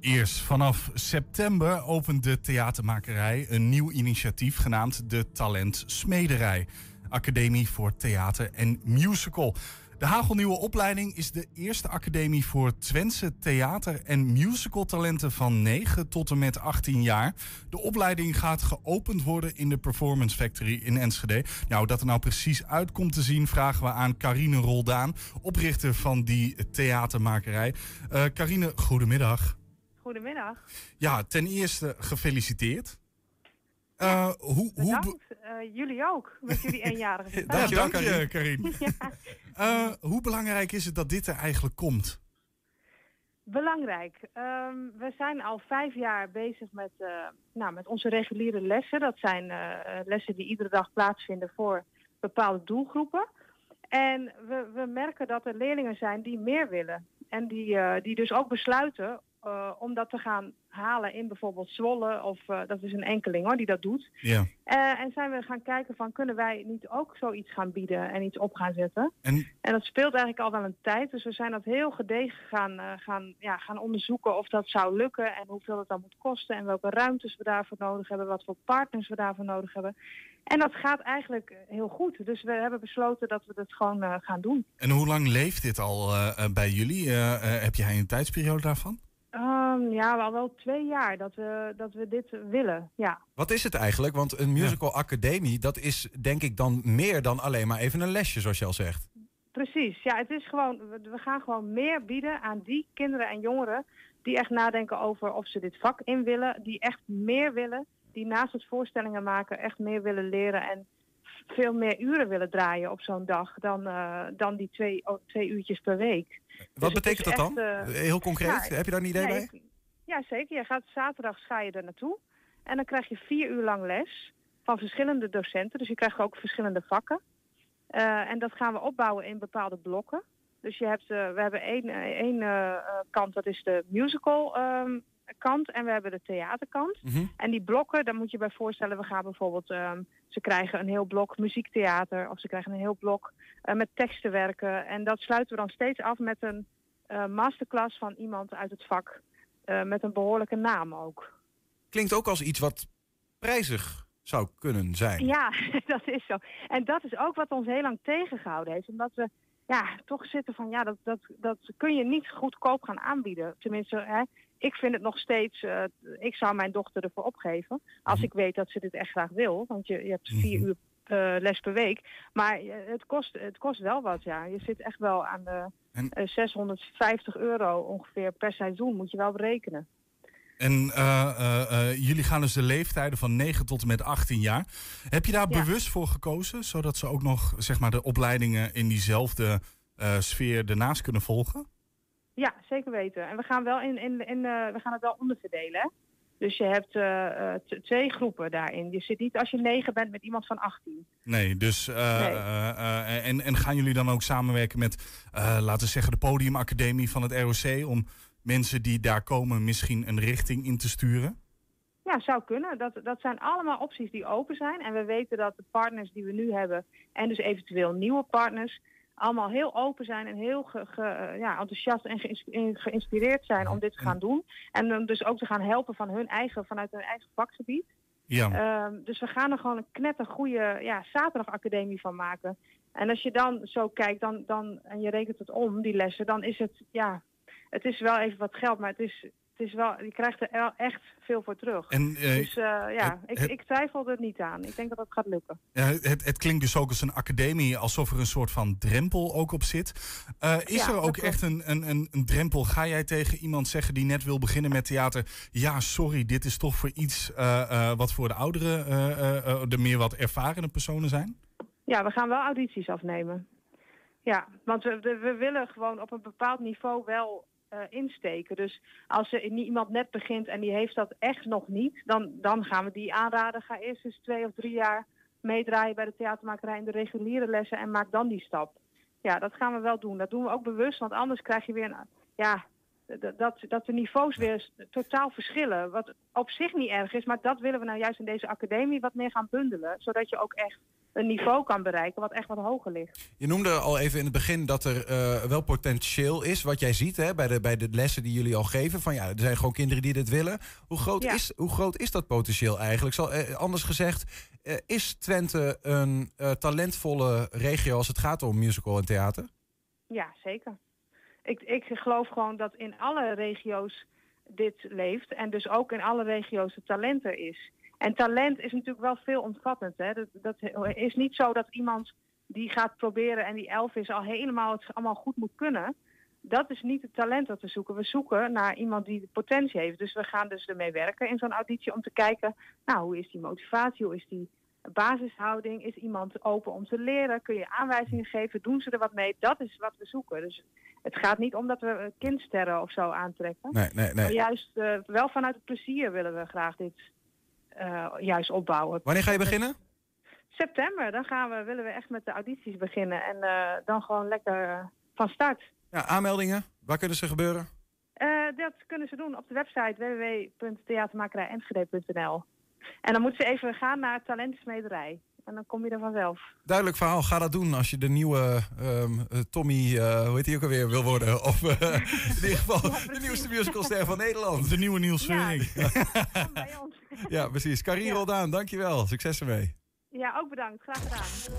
S7: Eerst vanaf september opent de theatermakerij een nieuw initiatief genaamd de Talent Smederij. Academie voor Theater en Musical. De hagelnieuwe opleiding is de eerste academie voor Twentse theater- en musicaltalenten van 9 tot en met 18 jaar. De opleiding gaat geopend worden in de Performance Factory in Enschede. Nou, dat er nou precies uit komt te zien, vragen we aan Carine Roldaan, oprichter van die theatermakerij. Eh Carine, goedemiddag.
S29: Goedemiddag.
S7: Ja, ten eerste gefeliciteerd. Eh, hoe, hoe, be-
S29: Bedankt. Eh, jullie ook, met jullie eenjarige *laughs*
S7: Ja, dank je.
S29: Ja. *laughs*
S7: Eh, hoe belangrijk is het dat dit er eigenlijk komt?
S29: Belangrijk. Ehm, we zijn al vijf jaar bezig met, eh, nou, met onze reguliere lessen. Dat zijn eh, lessen die iedere dag plaatsvinden voor bepaalde doelgroepen. En we, we merken dat er leerlingen zijn die meer willen. En die, eh, die dus ook besluiten eh, om dat te gaan halen in bijvoorbeeld Zwolle. Of eh, dat is een enkeling hoor, die dat doet.
S7: Ja.
S29: Eh, en zijn we gaan kijken van kunnen wij niet ook zoiets gaan bieden en iets op gaan zetten.
S7: En,
S29: En dat speelt eigenlijk al wel een tijd. Dus we zijn dat heel gedegen gaan, gaan, ja, gaan onderzoeken of dat zou lukken en hoeveel het dan moet kosten en welke ruimtes we daarvoor nodig hebben, wat voor partners we daarvoor nodig hebben. En dat gaat eigenlijk heel goed. Dus we hebben besloten dat we dat gewoon gaan doen.
S7: en hoe lang leeft dit al bij jullie? Heb jij een tijdsperiode daarvan?
S29: Ehm, ja, al wel twee jaar dat we, dat we dit willen. Ja.
S6: Wat is het eigenlijk? Want een musical academie, dat is denk ik dan meer dan alleen maar even een lesje, zoals je al zegt.
S29: Precies, ja, het is gewoon, we we gaan gewoon meer bieden aan die kinderen en jongeren die echt nadenken over of ze dit vak in willen, die echt meer willen, die naast het voorstellingen maken echt meer willen leren en veel meer uren willen draaien op zo'n dag dan, eh, dan die twee, oh, twee uurtjes per week.
S6: Wat
S29: Dus
S6: betekent dat dan?
S29: eh,
S6: Heel concreet,
S29: ja,
S6: heb je daar een idee
S29: nee,
S6: bij?
S29: ik- Ja, zeker. Je gaat zaterdags ga je er naartoe. En dan krijg je vier uur lang les van verschillende docenten. Dus je krijgt ook verschillende vakken. Eh, en dat gaan we opbouwen in bepaalde blokken. Dus je hebt, we hebben één, één kant, dat is de musical ehm, kant. En we hebben de theaterkant. En die blokken, daar moet je bij voorstellen, we gaan bijvoorbeeld, ehm, ze krijgen een heel blok muziektheater of ze krijgen een heel blok eh, met teksten werken. En dat sluiten we dan steeds af met een eh, masterclass van iemand uit het vak. eh, met een behoorlijke naam ook.
S6: Klinkt ook als iets wat prijzig zou kunnen zijn.
S29: Ja, *laughs* dat is zo. En dat is ook wat ons heel lang tegengehouden heeft. Omdat we ja, toch zitten van, ja, dat, dat, dat kun je niet goedkoop gaan aanbieden. Tenminste, hè, ik vind het nog steeds, eh, ik zou mijn dochter ervoor opgeven. Als ik weet dat ze dit echt graag wil. Want je, je hebt vier uur eh, les per week. Maar eh, het kost, het kost wel wat, ja. Je zit echt wel aan de eh, 650 euro ongeveer per seizoen, moet je wel berekenen.
S7: En jullie gaan dus de leeftijden van 9 tot en met 18 jaar. Heb je daar
S29: Ja.
S7: bewust voor gekozen, zodat ze ook nog zeg maar, de opleidingen in diezelfde sfeer ernaast kunnen volgen?
S29: Ja, zeker weten. En we gaan, wel in, in, in, eh, we gaan het wel onderverdelen. Dus je hebt eh, eh, twee groepen daarin. Je zit niet als je negen bent met iemand van 18.
S7: Nee, dus
S29: Nee.
S7: en, en gaan jullie dan ook samenwerken met, laten we zeggen, de podiumacademie van het ROC om mensen die daar komen misschien een richting in te sturen?
S29: Ja, zou kunnen. Dat, dat zijn allemaal opties die open zijn. En we weten dat de partners die we nu hebben, en dus eventueel nieuwe partners, allemaal heel open zijn en heel ge- ge- eh, ja, enthousiast en geïnspireerd zijn om dit te gaan doen. En dan dus ook te gaan helpen van hun eigen, vanuit hun eigen vakgebied.
S7: Ja.
S29: Ehm, dus we gaan er gewoon een knettergoeie ja, zaterdagacademie van maken. En als je dan zo kijkt dan, dan, en je rekent het om, die lessen, dan is het, ja, het is wel even wat geld, maar het is, het is wel, je krijgt er echt veel voor terug.
S7: En, eh,
S29: dus eh, ja,
S7: het-
S29: ik,
S7: het-
S29: ik twijfel er niet aan. Ik denk dat het gaat lukken.
S7: Ja, het, het klinkt dus ook als een academie, alsof er een soort van drempel ook op zit. Eh, is
S29: Ja,
S7: er
S29: dat
S7: ook echt een, een, een, een drempel? Ga jij tegen iemand zeggen die net wil beginnen met theater... ja, sorry, dit is toch voor iets wat voor de oudere, de meer wat ervarende personen zijn?
S29: Ja, we gaan wel audities afnemen. Ja, want we, we willen gewoon op een bepaald niveau wel eh, insteken. Dus als er iemand net begint en die heeft dat echt nog niet, dan, dan gaan we die aanraden. Ga eerst eens twee of drie jaar meedraaien bij de theatermakerij in de reguliere lessen en maak dan die stap. Ja, dat gaan we wel doen. Dat doen we ook bewust, want anders krijg je weer een, ja, dat, dat de niveaus weer totaal verschillen. Wat op zich niet erg is, maar dat willen we nou juist in deze academie wat meer gaan bundelen. Zodat je ook echt een niveau kan bereiken wat echt wat hoger ligt.
S6: Je noemde al even in het begin dat er eh, wel potentieel is, wat jij ziet hè, bij, de, bij de lessen die jullie al geven. Van ja, er zijn gewoon kinderen die dit willen. Hoe groot,
S29: Ja.
S6: is, hoe groot is dat potentieel eigenlijk? Zal, eh, anders gezegd, eh, is Twente een talentvolle regio als het gaat om musical en theater?
S29: Ja, zeker. Ik, ik geloof gewoon dat in alle regio's dit leeft. En dus ook in alle regio's het talent er is. En talent is natuurlijk wel veelomvattend. Hè? Dat, dat is niet zo dat iemand die gaat proberen en die elf is al helemaal het allemaal goed moet kunnen. Dat is niet het talent dat we zoeken. We zoeken naar iemand die de potentie heeft. Dus we gaan dus ermee werken in zo'n auditie om te kijken, nou, hoe is die motivatie, hoe is die basishouding, is iemand open om te leren, kun je aanwijzingen geven, doen ze er wat mee? Dat is wat we zoeken. Dus het gaat niet om dat we kindsterren of zo aantrekken.
S6: Nee, nee, nee.
S29: Maar juist eh, wel vanuit het plezier willen we graag dit eh, juist opbouwen.
S6: Wanneer ga je beginnen?
S29: September, dan gaan we, willen we echt met de audities beginnen. En eh, dan gewoon lekker van start.
S6: Ja, aanmeldingen, waar kunnen ze gebeuren?
S29: Dat kunnen ze doen op de website www.theatermakerijenschede.nl. En dan moeten ze even gaan naar Talentsmederij. En dan kom je er vanzelf.
S6: Duidelijk verhaal, ga dat doen als je de nieuwe ehm, eh, Tommy, eh, hoe heet hij ook alweer, wil worden. *laughs* Of eh, in ieder geval de nieuwste musicalster van Nederland.
S7: De nieuwe Niels
S29: Ja. *laughs*
S6: Ja, precies. Carrie Roldaan, dankjewel. Succes ermee.
S29: Ja, ook bedankt. Graag gedaan.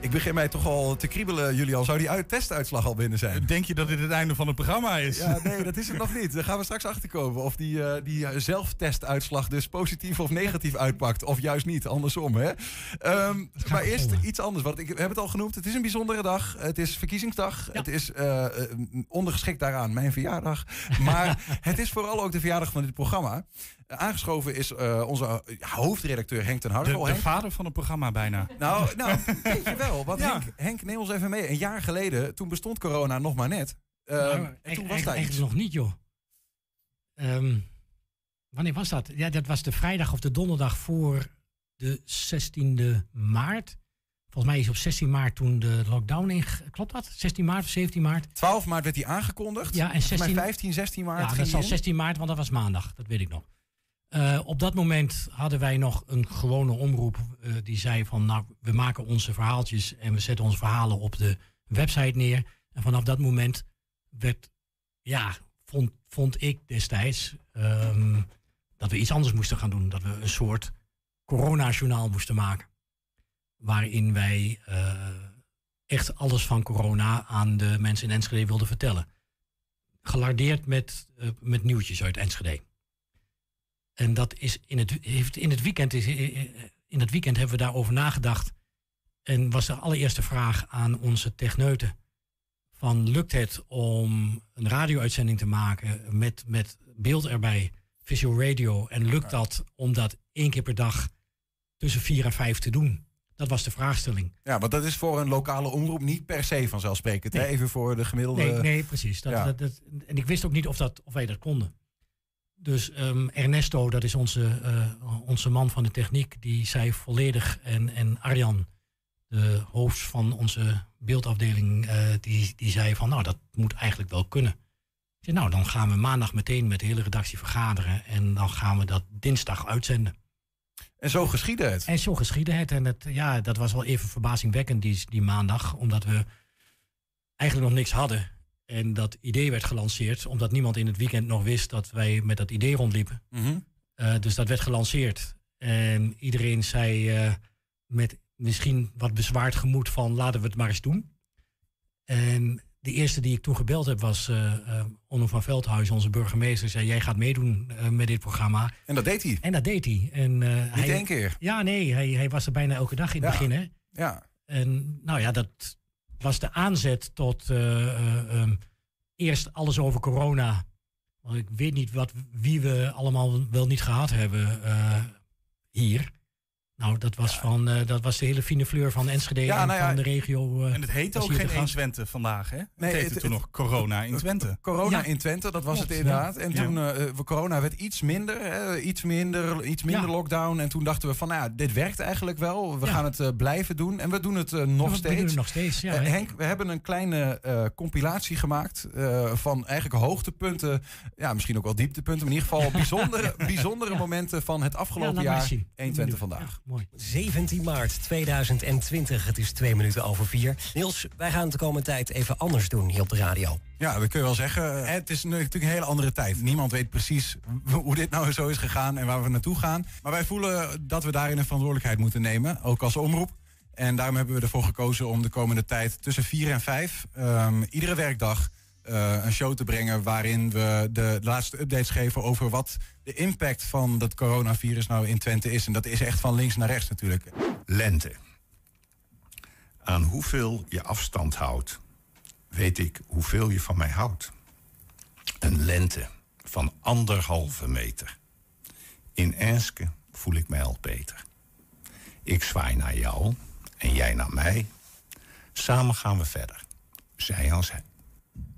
S6: Ik begin mij toch al te kriebelen, Julian. Zou die uit testuitslag al binnen zijn?
S7: Denk je dat dit het einde van het programma is?
S6: Ja, nee, dat is het nog niet. Daar gaan we straks achterkomen. Of die, eh, die zelftestuitslag dus positief of negatief uitpakt. Of juist niet, andersom. Hè? Ehm, maar eerst iets anders. Want ik heb het al genoemd. Het is een bijzondere dag. Het is verkiezingsdag. Het is eh, eh, ondergeschikt daaraan mijn verjaardag. Maar *laughs* het is vooral ook de verjaardag van dit programma. Aangeschoven is eh, onze eh, hoofdredacteur Henk ten
S7: De,
S6: Hartel.
S7: de
S6: Henk,
S7: vader van het programma bijna.
S6: nou, nou, weet je wel. Want *laughs*
S7: Ja.
S6: Henk, Henk, neem ons even mee. Een jaar geleden, toen bestond corona nog maar net. Ehm,
S30: Nou,
S6: en toen
S30: eigenlijk-
S6: was
S30: eigenlijk
S6: iets.
S30: nog niet, joh. Ehm, wanneer was dat? Ja, dat was de vrijdag of de donderdag voor de 16e maart. Volgens mij is op 16 maart toen de lockdown in. Klopt dat? 16 maart of 17 maart?
S6: 12 maart werd hij aangekondigd.
S30: Ja, en
S6: Volgens mij
S30: 16
S6: 15, 16 maart.
S30: Ja, dat zal
S6: in.
S30: 16 maart, want dat was maandag. Dat weet ik nog. Eh, op dat moment hadden wij nog een gewone omroep eh, die zei van nou, we maken onze verhaaltjes en we zetten onze verhalen op de website neer. En vanaf dat moment werd, ja, vond, vond ik destijds ehm, dat we iets anders moesten gaan doen. Dat we een soort coronajournaal moesten maken. Waarin wij eh, echt alles van corona aan de mensen in Enschede wilden vertellen gelardeerd met, met nieuwtjes uit Enschede. En dat is in het, heeft in het weekend is, eh, eh, in het weekend hebben we daarover nagedacht. En was de allereerste vraag aan onze techneuten. Van lukt het om een radio-uitzending te maken met, met beeld erbij, visual radio. En lukt dat om dat één keer per dag tussen vier en vijf te doen? Dat was de vraagstelling.
S6: Ja, want dat is voor een lokale omroep niet per se vanzelfsprekend.
S30: Nee.
S6: Even voor de gemiddelde...
S30: Nee, nee precies. Dat,
S6: Ja.
S30: dat, dat, en ik wist ook niet of, dat, of wij dat konden. Dus ehm, Ernesto, dat is onze, eh, onze man van de techniek, die zei volledig. En, en Arjan, de hoofd van onze beeldafdeling, eh, die, die zei van nou, dat moet eigenlijk wel kunnen. Ik zei, nou, dan gaan we maandag meteen met de hele redactie vergaderen. En dan gaan we dat dinsdag uitzenden.
S6: En zo geschiedde het.
S30: En zo geschiedde het. En het, ja, dat was wel even verbazingwekkend die, die maandag. Omdat we eigenlijk nog niks hadden. En dat idee werd gelanceerd. Omdat niemand in het weekend nog wist dat wij met dat idee rondliepen.
S6: Mhm.
S30: Uh, dus dat werd gelanceerd. En iedereen zei uh, met misschien wat bezwaard gemoed van laten we het maar eens doen. En de eerste die ik toen gebeld heb was uh, Onno van Veldhuis, onze burgemeester. Zei, jij gaat meedoen met dit programma.
S6: En dat deed hij?
S30: En dat deed hij. En,
S6: Niet
S30: hij,
S6: één keer?
S30: Ja, nee. Hij, hij was er bijna elke dag in het
S6: Ja.
S30: begin. Hè?
S6: Ja.
S30: En nou ja, dat was de aanzet tot eh, eh, ehm, eerst alles over corona. Want ik weet niet wat, wie we allemaal wel niet gehad hebben eh, hier. Nou, dat was, van, eh, dat was de hele fine fleur van Enschede
S7: Ja,
S30: en
S7: nou ja,
S30: van de regio. eh,
S7: En het heette
S30: was
S7: ook geen 1
S30: gast.
S7: Twente vandaag, hè?
S6: Nee,
S7: het heette
S6: het-
S7: toen
S6: het-
S7: nog corona in Twente.
S6: Corona
S7: Ja.
S6: in Twente, dat was
S7: Klopt,
S6: het inderdaad.
S7: ja.
S6: En toen, eh, eh, corona werd iets minder, hè, iets minder, iets minder
S30: Ja.
S6: lockdown. En toen dachten we van, nou ja, dit werkt eigenlijk wel. We
S30: Ja.
S6: gaan het eh, blijven doen. En we doen het nog
S30: we
S6: steeds.
S30: doen het nog steeds, ja.
S6: Henk, we hebben een kleine eh, compilatie gemaakt eh, van eigenlijk hoogtepunten. Ja, misschien ook wel dieptepunten. Maar in ieder geval *laughs* bijzondere, bijzondere momenten van het afgelopen jaar.
S31: eens zien.
S6: 120 vandaag.
S30: Mooi.
S31: 17 maart 2020, het is twee minuten over vier. Niels, wij gaan de komende tijd even anders doen hier op de radio.
S6: Ja, dat kun je wel zeggen. Het is natuurlijk een hele andere tijd. Niemand weet precies hoe dit nou zo is gegaan en waar we naartoe gaan. Maar wij voelen dat we daarin een verantwoordelijkheid moeten nemen, ook als omroep. En daarom hebben we ervoor gekozen om de komende tijd tussen vier en vijf, ehm, iedere werkdag, eh, een show te brengen waarin we de laatste updates geven over wat de impact van dat coronavirus nou in Twente is. En dat is echt van links naar rechts natuurlijk.
S32: Lente. Aan hoeveel je afstand houdt, weet ik hoeveel je van mij houdt. Een lente van anderhalve meter. In Enske voel ik mij al beter. Ik zwaai naar jou en jij naar mij. Samen gaan we verder. Zij aan zij.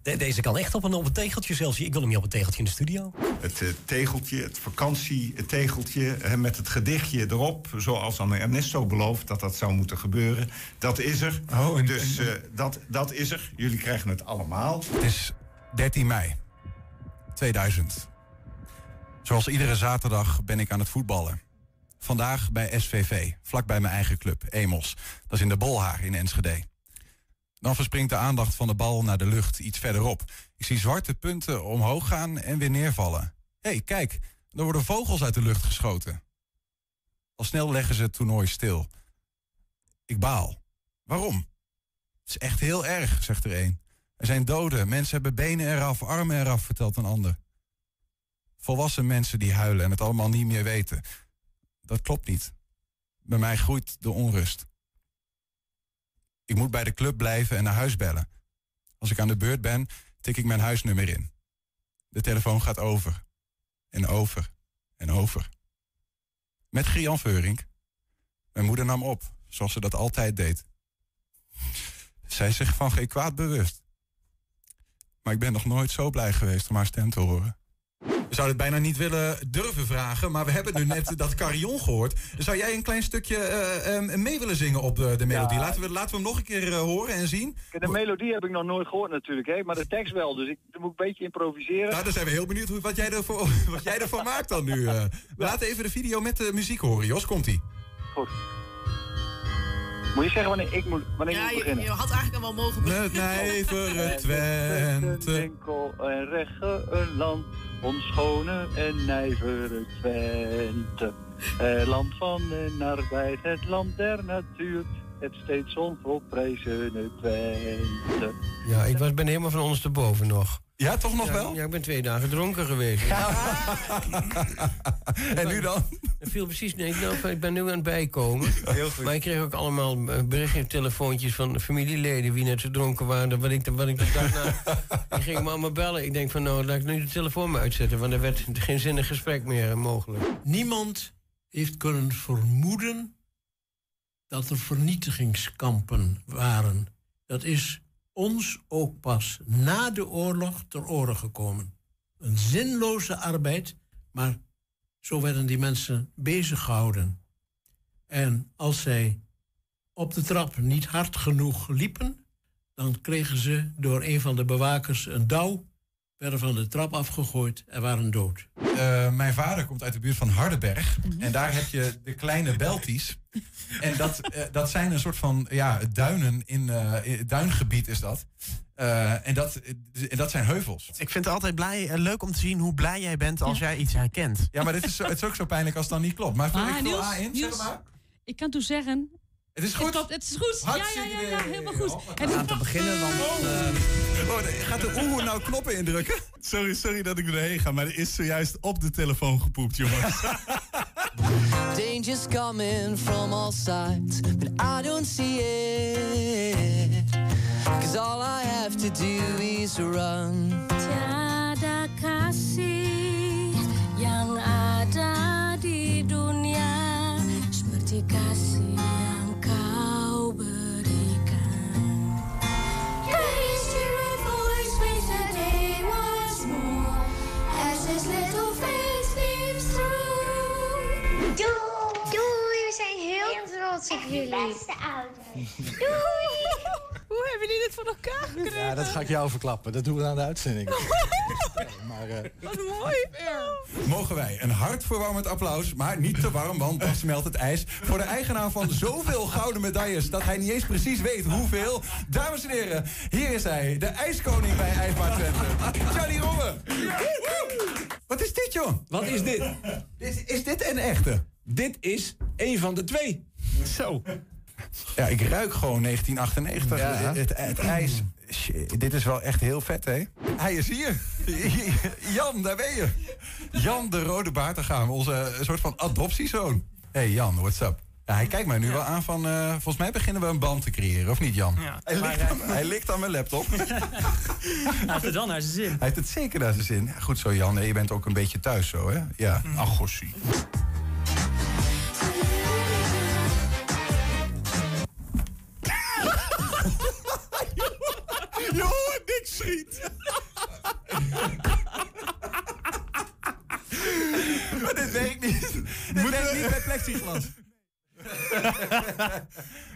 S31: De- deze kan echt op een, op een tegeltje zelfs. Ik wil hem niet op een tegeltje in de studio.
S32: Het eh, tegeltje, het vakantietegeltje eh, met het gedichtje erop. Zoals dan Ernesto belooft dat dat zou moeten gebeuren. Dat is er.
S6: Oh, en-
S32: dus
S6: en-
S32: eh, dat, dat is er. Jullie krijgen het allemaal.
S6: Het is 13 mei 2000. Zoals iedere zaterdag ben ik aan het voetballen. Vandaag bij SVV, vlak bij mijn eigen club, Emos. Dat is in de Bolhaar in Enschede. Dan verspringt de aandacht van de bal naar de lucht iets verderop. Ik zie zwarte punten omhoog gaan en weer neervallen. Hé, hey, kijk, er worden vogels uit de lucht geschoten. Al snel leggen ze het toernooi stil. Ik baal. Waarom? Het is echt heel erg, zegt er een. Er zijn doden, mensen hebben benen eraf, armen eraf, vertelt een ander. Volwassen mensen die huilen en het allemaal niet meer weten. Dat klopt niet. Bij mij groeit de onrust. Ik moet bij de club blijven en naar huis bellen. Als ik aan de beurt ben, tik ik mijn huisnummer in. De telefoon gaat over. En over. En over. Met Grian Veurink. Mijn moeder nam op, zoals ze dat altijd deed. Zij is zich van geen kwaad bewust. Maar ik ben nog nooit zo blij geweest om haar stem te horen. We zouden het bijna niet willen durven vragen, maar we hebben nu net dat carillon gehoord. Zou jij een klein stukje eh, eh, mee willen zingen op de, de melodie?
S33: Ja.
S6: Laten, we, laten we hem nog een keer eh, horen en zien.
S33: De melodie heb ik nog nooit gehoord natuurlijk, hè, maar de tekst wel. Dus ik moet een beetje improviseren.
S6: Nou, dan zijn we heel benieuwd hoe- wat jij ervoor, *laughs* wat jij ervoor maakt dan nu. eh. We laten even de video met de muziek horen. Jos, komt-ie.
S33: Goed. Moet je zeggen wanneer ik moet, wanneer ik
S34: Ja,
S33: moet
S34: je,
S33: beginnen?
S34: je had eigenlijk al wel mogen
S6: Met nijvere Twente.
S33: Winkel en regge een land, ons schone en nijvere Twente. Het land van en arbeid, het land der natuur, het steeds onvolprezene Twente.
S35: Ja, ik was, ben helemaal van ondersteboven nog.
S6: Ja, toch nog
S35: Ja,
S6: wel?
S35: Ja, ik ben twee dagen dronken geweest. *laughs*
S6: en nu dan?
S35: Het viel precies nee, ik, nou, ik ben nu aan het bijkomen. *laughs*
S6: Heel goed.
S35: Maar ik kreeg ook allemaal eh, berichtjes, telefoontjes van familieleden... wie net zo dronken waren, wat ik, de- wat ik de dag na... *laughs* Die gingen me allemaal bellen. Ik denk van nou, laat ik nu de telefoon maar uitzetten... want er werd geen zinnig gesprek meer eh, mogelijk.
S36: Niemand heeft kunnen vermoeden dat er vernietigingskampen waren. Dat is ons ook pas na de oorlog ter oren gekomen. Een zinloze arbeid, maar zo werden die mensen bezig gehouden. En als zij op de trap niet hard genoeg liepen, dan kregen ze door een van de bewakers een douw werden van de trap afgegooid en waren dood.
S6: Eh, mijn vader komt uit de buurt van Hardenberg.
S36: Mhm.
S6: En daar heb je de kleine Belties. *laughs* En dat, eh, dat zijn een soort van ja, duinen in, eh, in duingebied is dat. Eh, en, dat en dat zijn heuvels.
S37: Ik vind het altijd blij, leuk om te zien hoe blij jij bent als jij iets herkent.
S6: Ja, maar dit is, zo- het is ook zo pijnlijk als het dan niet klopt. Maar vul
S38: Maar
S6: ik
S38: Niels,
S6: A in, zeg
S38: Niels,
S6: maar.
S38: ik kan toe zeggen...
S6: Het is goed.
S38: klopt, het is goed. Ja, ja, ja, ja, helemaal goed. En
S37: Aan te beginnen, want...
S6: Oh, gaat de oehoe nou knoppen indrukken? *laughs*
S7: Sorry, sorry dat ik erheen ga, maar er is zojuist op de telefoon gepoept, jongens. *laughs*
S39: Danger's coming from all sides, but I don't see it. Cause all I have to do is run.
S34: Tiada kasih yang ada di dunia seperti kasih
S40: heel trots op jullie. beste ouders. *laughs* Doei!
S38: Hoe hebben jullie dit voor elkaar gekregen?
S41: Ja, dat ga ik jou verklappen. Dat doen we aan de uitzending. maar, eh,
S38: Wat mooi.
S6: Mogen wij een hartverwarmend applaus, maar niet te warm, want dan smelt het ijs. Voor de eigenaar van zoveel gouden medailles dat hij niet eens precies weet hoeveel. Dames en heren, hier is hij, de ijskoning bij IJsbaar Twente. Charlie Robben. Wat is dit, joh?
S42: Wat is dit?
S6: Is, is dit een echte?
S42: Dit is een van de twee.
S37: Zo.
S6: Ja, ik ruik gewoon 1998.
S37: Ja.
S6: Het, het, het ijs. Shit, dit is wel echt heel vet, hè? Hij is hier. *laughs* Jan, daar ben je. Jan de Rode Baartengaam, onze eh, soort van adoptiezoon. hey Jan, what's up? Ja, hij kijkt mij nu wel aan van... eh, volgens mij beginnen we een band te creëren, of niet Jan?
S37: Ja.
S6: Hij, likt
S37: eh,
S6: aan, hij likt aan mijn laptop. *laughs*
S37: Hij heeft het wel naar zijn zin.
S6: Hij heeft het zeker naar zijn zin. Ja, goed zo, Jan. Je bent ook een beetje thuis zo, hè? Ja,
S37: Mm.
S6: ach, gossie.
S7: Schiet.
S6: maar dit werkt niet. Dit werkt niet met plexiglas.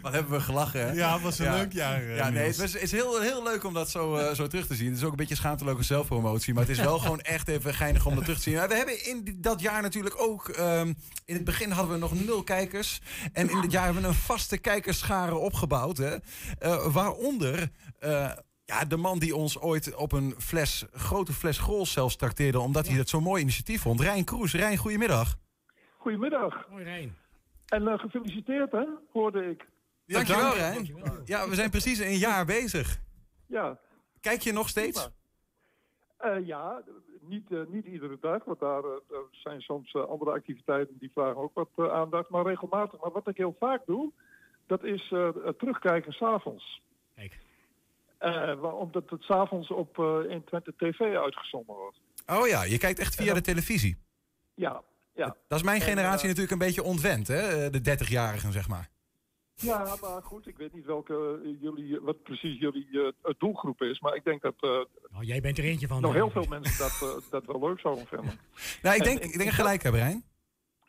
S6: Wat hebben we gelachen, hè?
S7: Ja, het was een leuk jaar, eh,
S6: Ja, nee, het was, is heel, heel leuk om dat zo, eh, zo terug te zien. Het is ook een beetje schaamteloze zelfpromotie. Maar het is wel *laughs* gewoon echt even geinig om dat terug te zien. Maar we hebben in dat jaar natuurlijk ook... ehm, in het begin hadden we nog nul kijkers. En in dit jaar hebben we een vaste kijkerschare opgebouwd. Hè? Eh, waaronder... eh, ja, de man die ons ooit op een fles, grote fles Grols zelfs trakteerde... omdat hij dat zo'n mooi initiatief vond. Rijn Kroes. Rijn, goedemiddag.
S43: Goedemiddag.
S30: Hoi Rijn.
S43: En eh, gefeliciteerd, hè, hoorde ik.
S6: Dankjewel, Rijn. Ja, we zijn precies een jaar bezig.
S43: Ja.
S6: Kijk je nog steeds?
S43: Eh, ja, niet, eh, niet iedere dag, want daar, zijn soms andere activiteiten die vragen ook wat aandacht, maar regelmatig. Maar wat ik heel vaak doe, dat is eh, terugkijken s'avonds.
S30: Kijk.
S43: Eh, wa- omdat het s'avonds op eh in Twente TV uitgezonden wordt.
S6: Oh ja, je kijkt echt via de televisie.
S43: Ja, ja.
S6: Dat is mijn
S43: En,
S6: generatie
S43: eh,
S6: natuurlijk een beetje ontwend, hè? De 30-jarigen, zeg maar.
S43: Ja, maar goed, ik weet niet welke jullie, wat precies jullie eh, doelgroep is, maar ik denk dat eh,
S30: Nou, jij bent er eentje van.
S43: nog heel veel mensen dat, dat wel leuk zouden vinden.
S6: Nou, ik
S43: En
S6: denk, ik denk gelijk hebt, Rijn.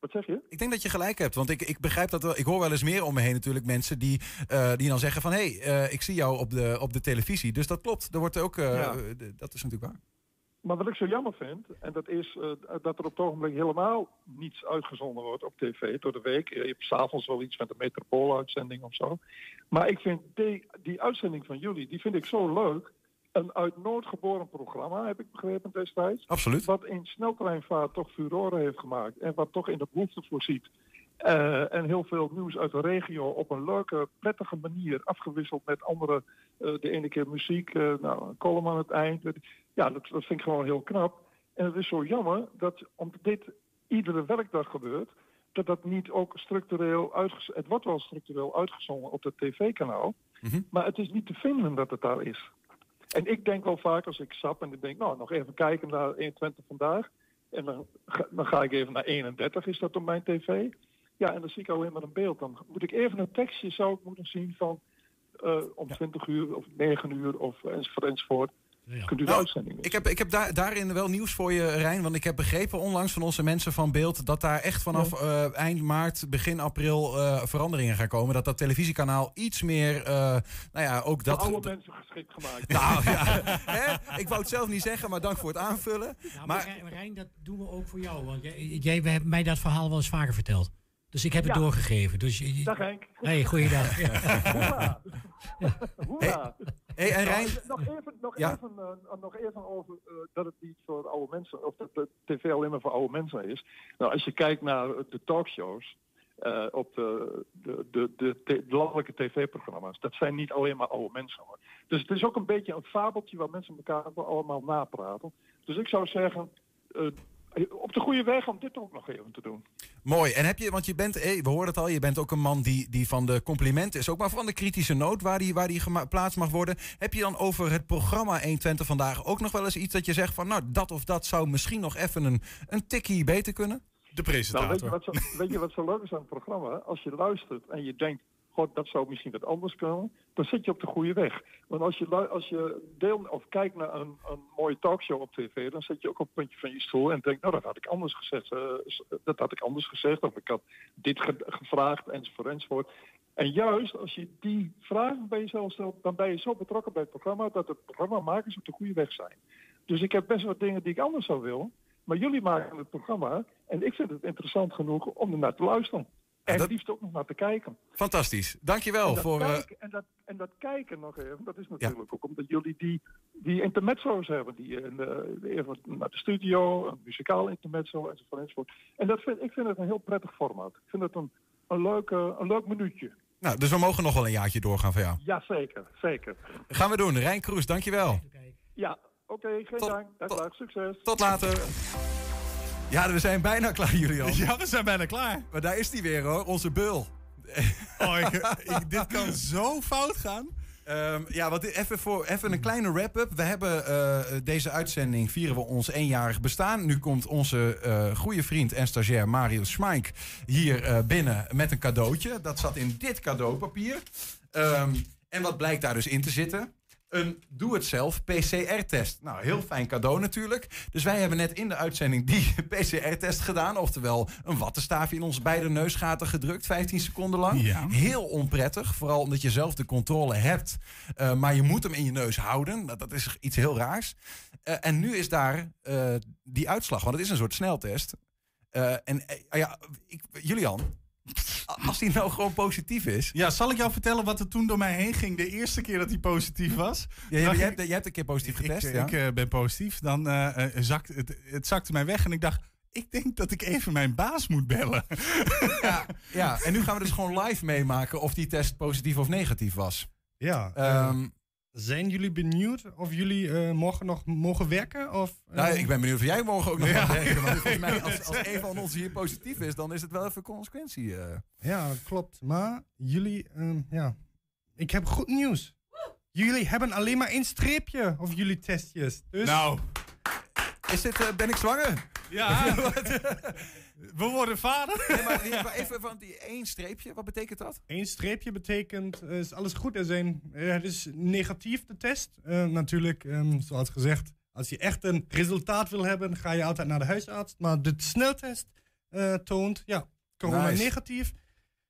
S43: Wat zeg je?
S6: Ik denk dat je gelijk hebt, want ik, ik begrijp dat wel. Ik hoor wel eens meer om me heen natuurlijk mensen die, eh, die dan zeggen van... hé, hey, eh, ik zie jou op de, op de televisie. Dus dat klopt. Er wordt ook, eh,
S43: Ja.
S6: dat is natuurlijk waar.
S43: Maar wat ik zo jammer vind, en dat is dat er op het ogenblik helemaal niets uitgezonden wordt op tv door de week. Je hebt s'avonds wel iets met de metropooluitzending of zo. Maar ik vind die, die uitzending van jullie, die vind ik zo leuk. Een uit nood geboren programma, heb ik begrepen destijds.
S6: Absoluut.
S43: Wat in sneltreinvaart toch furoren heeft gemaakt. En wat toch in de behoefte voorziet. Eh, en heel veel nieuws uit de regio op een leuke, prettige manier afgewisseld met andere. eh, de ene keer muziek, eh, nou, een column aan het eind. Ja, dat, dat vind ik gewoon heel knap. En het is zo jammer dat omdat dit iedere werkdag gebeurt, dat dat niet ook structureel uitgezonden... Het wordt wel structureel uitgezonden op het tv-kanaal, maar het is niet te vinden dat het daar is. En ik denk wel vaak als ik sap en ik denk, nou, nog even kijken naar 21 vandaag. En dan ga, dan ga ik even naar 31, is dat op mijn tv. Ja, en dan zie ik alleen maar een beeld. Dan moet ik even een tekstje zou ik moeten zien van eh, om 20 uur of 9 uur of enzovoort enzovoort. Kunt u de
S6: Nou,
S43: uitzending
S6: ik heb, ik heb daar, daarin wel nieuws voor je, Rijn. Want ik heb begrepen onlangs van onze mensen van Beeld... dat daar echt vanaf eh, eind maart, begin april eh, veranderingen gaan komen. Dat dat televisiekanaal iets meer... eh, nou ja, ook
S43: Voor
S6: dat...
S43: oude mensen geschikt gemaakt.
S6: Nou ja, *laughs* hè? ik wou het zelf niet zeggen, maar dank voor het aanvullen.
S30: Maar Rijn, dat doen we ook voor jou. Want jij, jij hebt mij dat verhaal wel eens vaker verteld. Dus ik heb het
S43: Ja.
S30: doorgegeven. Dus, je- je-
S43: Dag Henk.
S30: Hey, goeiedag. *laughs*
S43: Hoera. Hoera.
S6: Hey, en Rijn-
S43: Nou, nog even, nog
S6: Ja.
S43: even, eh, nog even over eh, dat het niet voor oude mensen, of dat de tv alleen maar voor oude mensen is. Nou, als je kijkt naar de talkshows eh, op de, de, de, de, landelijke tv-programma's, dat zijn niet alleen maar oude mensen hoor. Dus het is ook een beetje een fabeltje waar mensen elkaar allemaal napraten. Dus ik zou zeggen, eh, op de goede weg om dit ook nog even te doen.
S6: Mooi. En heb je, want je bent, eh, we hoorden het al, je bent ook een man die, die van de complimenten is, ook maar van de kritische noot waar die, waar die geplaatst mag worden. Heb je dan over het programma 120 vandaag ook nog wel eens iets dat je zegt van, nou, dat of dat zou misschien nog even een, een tikkie beter kunnen?
S7: De
S43: Nou, weet je, wat zo, weet je wat zo leuk is aan het programma? Als je luistert en je denkt, god, dat zou misschien wat anders kunnen, dan zit je op de goede weg. Want als je, als je deel of kijkt naar een, een mooie talkshow op tv, dan zit je ook op het puntje van je stoel en denkt, nou, dat had ik anders gezegd. eh, dat had ik anders gezegd, of ik had dit ge- gevraagd, enzovoort, enzovoort. En juist als je die vragen bij jezelf stelt, dan ben je zo betrokken bij het programma dat het programmamakers op de goede weg zijn. Dus ik heb best wat dingen die ik anders zou willen. Maar jullie maken het programma en ik vind het interessant genoeg om er naar te luisteren. En het liefst ook nog naar te kijken.
S6: Fantastisch. Dankjewel
S43: en dat,
S6: voor... eh,
S43: kijken, en, dat, en dat kijken nog even, dat is natuurlijk ook omdat jullie die, die intermezzo's hebben. Die in de, even naar de studio, een muzikaal intermezzo enzovoort. enzovoort. En dat vind, ik vind het een heel prettig formaat. Ik vind het een, een, leuk, eh, een leuk minuutje.
S6: nou, dus we mogen nog wel een jaartje doorgaan van jou.
S43: Jazeker, zeker.
S6: Gaan we doen. Rijn Kroes, dankjewel.
S43: Ja, oké, geen dank. Dag, dag, succes.
S6: Tot later. Ja, we zijn bijna klaar, Julian.
S7: Ja, we zijn bijna klaar.
S6: Maar daar is die weer hoor, onze bul.
S7: Oh, ik, ik- dit kan zo fout gaan.
S6: Ehm, ja, wat even, voor, even een kleine wrap-up. We hebben eh, deze uitzending, vieren we ons eenjarig bestaan. Nu komt onze eh goede vriend en stagiair Mario Schmeink hier eh, binnen met een cadeautje. Dat zat in dit cadeaupapier. Ehm, en wat blijkt daar dus in te zitten? Een doe-het-zelf PCR-test. Nou, heel fijn cadeau natuurlijk. Dus wij hebben net in de uitzending die *laughs* PCR-test gedaan. Oftewel een wattenstaafje in onze beide neusgaten gedrukt. 15 seconden lang.
S7: Ja.
S6: Heel onprettig. Vooral omdat je zelf de controle hebt. Eh, maar je moet hem in je neus houden. Dat, dat is iets heel raars. Eh, en nu is daar eh, die uitslag. Want het is een soort sneltest. En eh, ja, ik, Julian, als die nou gewoon positief is.
S7: Ja, zal ik jou vertellen wat er toen door mij heen ging de eerste keer dat hij positief was?
S6: Ja, jij, hebt, jij hebt een keer positief getest.
S7: ik,
S6: ja?
S7: ik eh, ben positief. Dan eh, zakt het, het zakte mij weg en ik dacht, ik denk dat ik even mijn baas moet bellen.
S6: Ja, en nu gaan we dus *laughs* gewoon live meemaken of die test positief of negatief was.
S8: Ja. Eh, zijn jullie benieuwd of jullie eh, morgen nog mogen werken? Of, eh,
S6: nou, ik ben benieuwd of jij morgen ook nog
S8: Ja.
S6: werken. Volgens mij, als, *laughs* als een van ons hier positief is, dan is het wel even consequentie. eh.
S8: Ja, klopt. Maar jullie, ehm, ja. Ik heb goed nieuws. Jullie hebben alleen maar één streepje op jullie testjes. Dus...
S7: Nou.
S6: Is dit, ben ik zwanger?
S7: Ja. *laughs* *laughs* We worden vader.
S6: Nee, maar, even van die één streepje, wat betekent dat?
S8: Eén streepje betekent, eh, is alles goed. Er zijn, eh, het is negatief, de test. Eh, natuurlijk, ehm, zoals gezegd, als je echt een resultaat wil hebben, ga je altijd naar de huisarts. Maar de sneltest eh, toont, ja, corona
S6: Nice.
S8: negatief.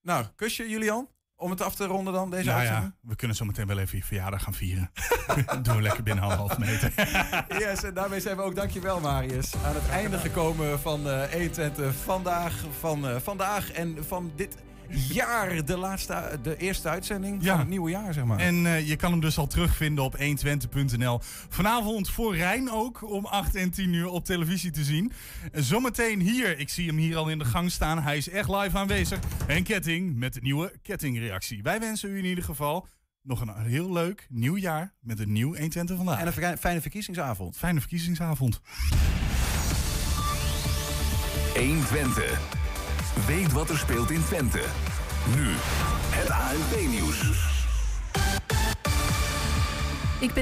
S6: Nou, kusje Julian, om het af te ronden dan, deze
S7: Nou
S6: uitzending.
S7: ja, we kunnen zo meteen wel even je verjaardag gaan vieren. *laughs* Doen we lekker binnen anderhalf meter. *laughs*
S6: Yes, en daarmee zijn we ook, dankjewel Marius, aan het einde gekomen van 120 vandaag, van eh, vandaag en van dit jaar, de laatste, de eerste uitzending van het nieuwe jaar, zeg maar.
S7: En eh, je kan hem dus al terugvinden op 120.nl. Vanavond voor Rijn ook om 8 en 10 uur op televisie te zien. En zometeen hier, ik zie hem hier al in de gang staan. Hij is echt live aanwezig. En Ketting met de nieuwe Kettingreactie. Wij wensen u in ieder geval nog een heel leuk nieuw jaar met een nieuw 120 vandaag.
S6: En een verki- fijne verkiezingsavond.
S7: Fijne verkiezingsavond.
S32: 120. Weet wat er speelt in Twente. Nu het ANP-nieuws.
S1: Ik ben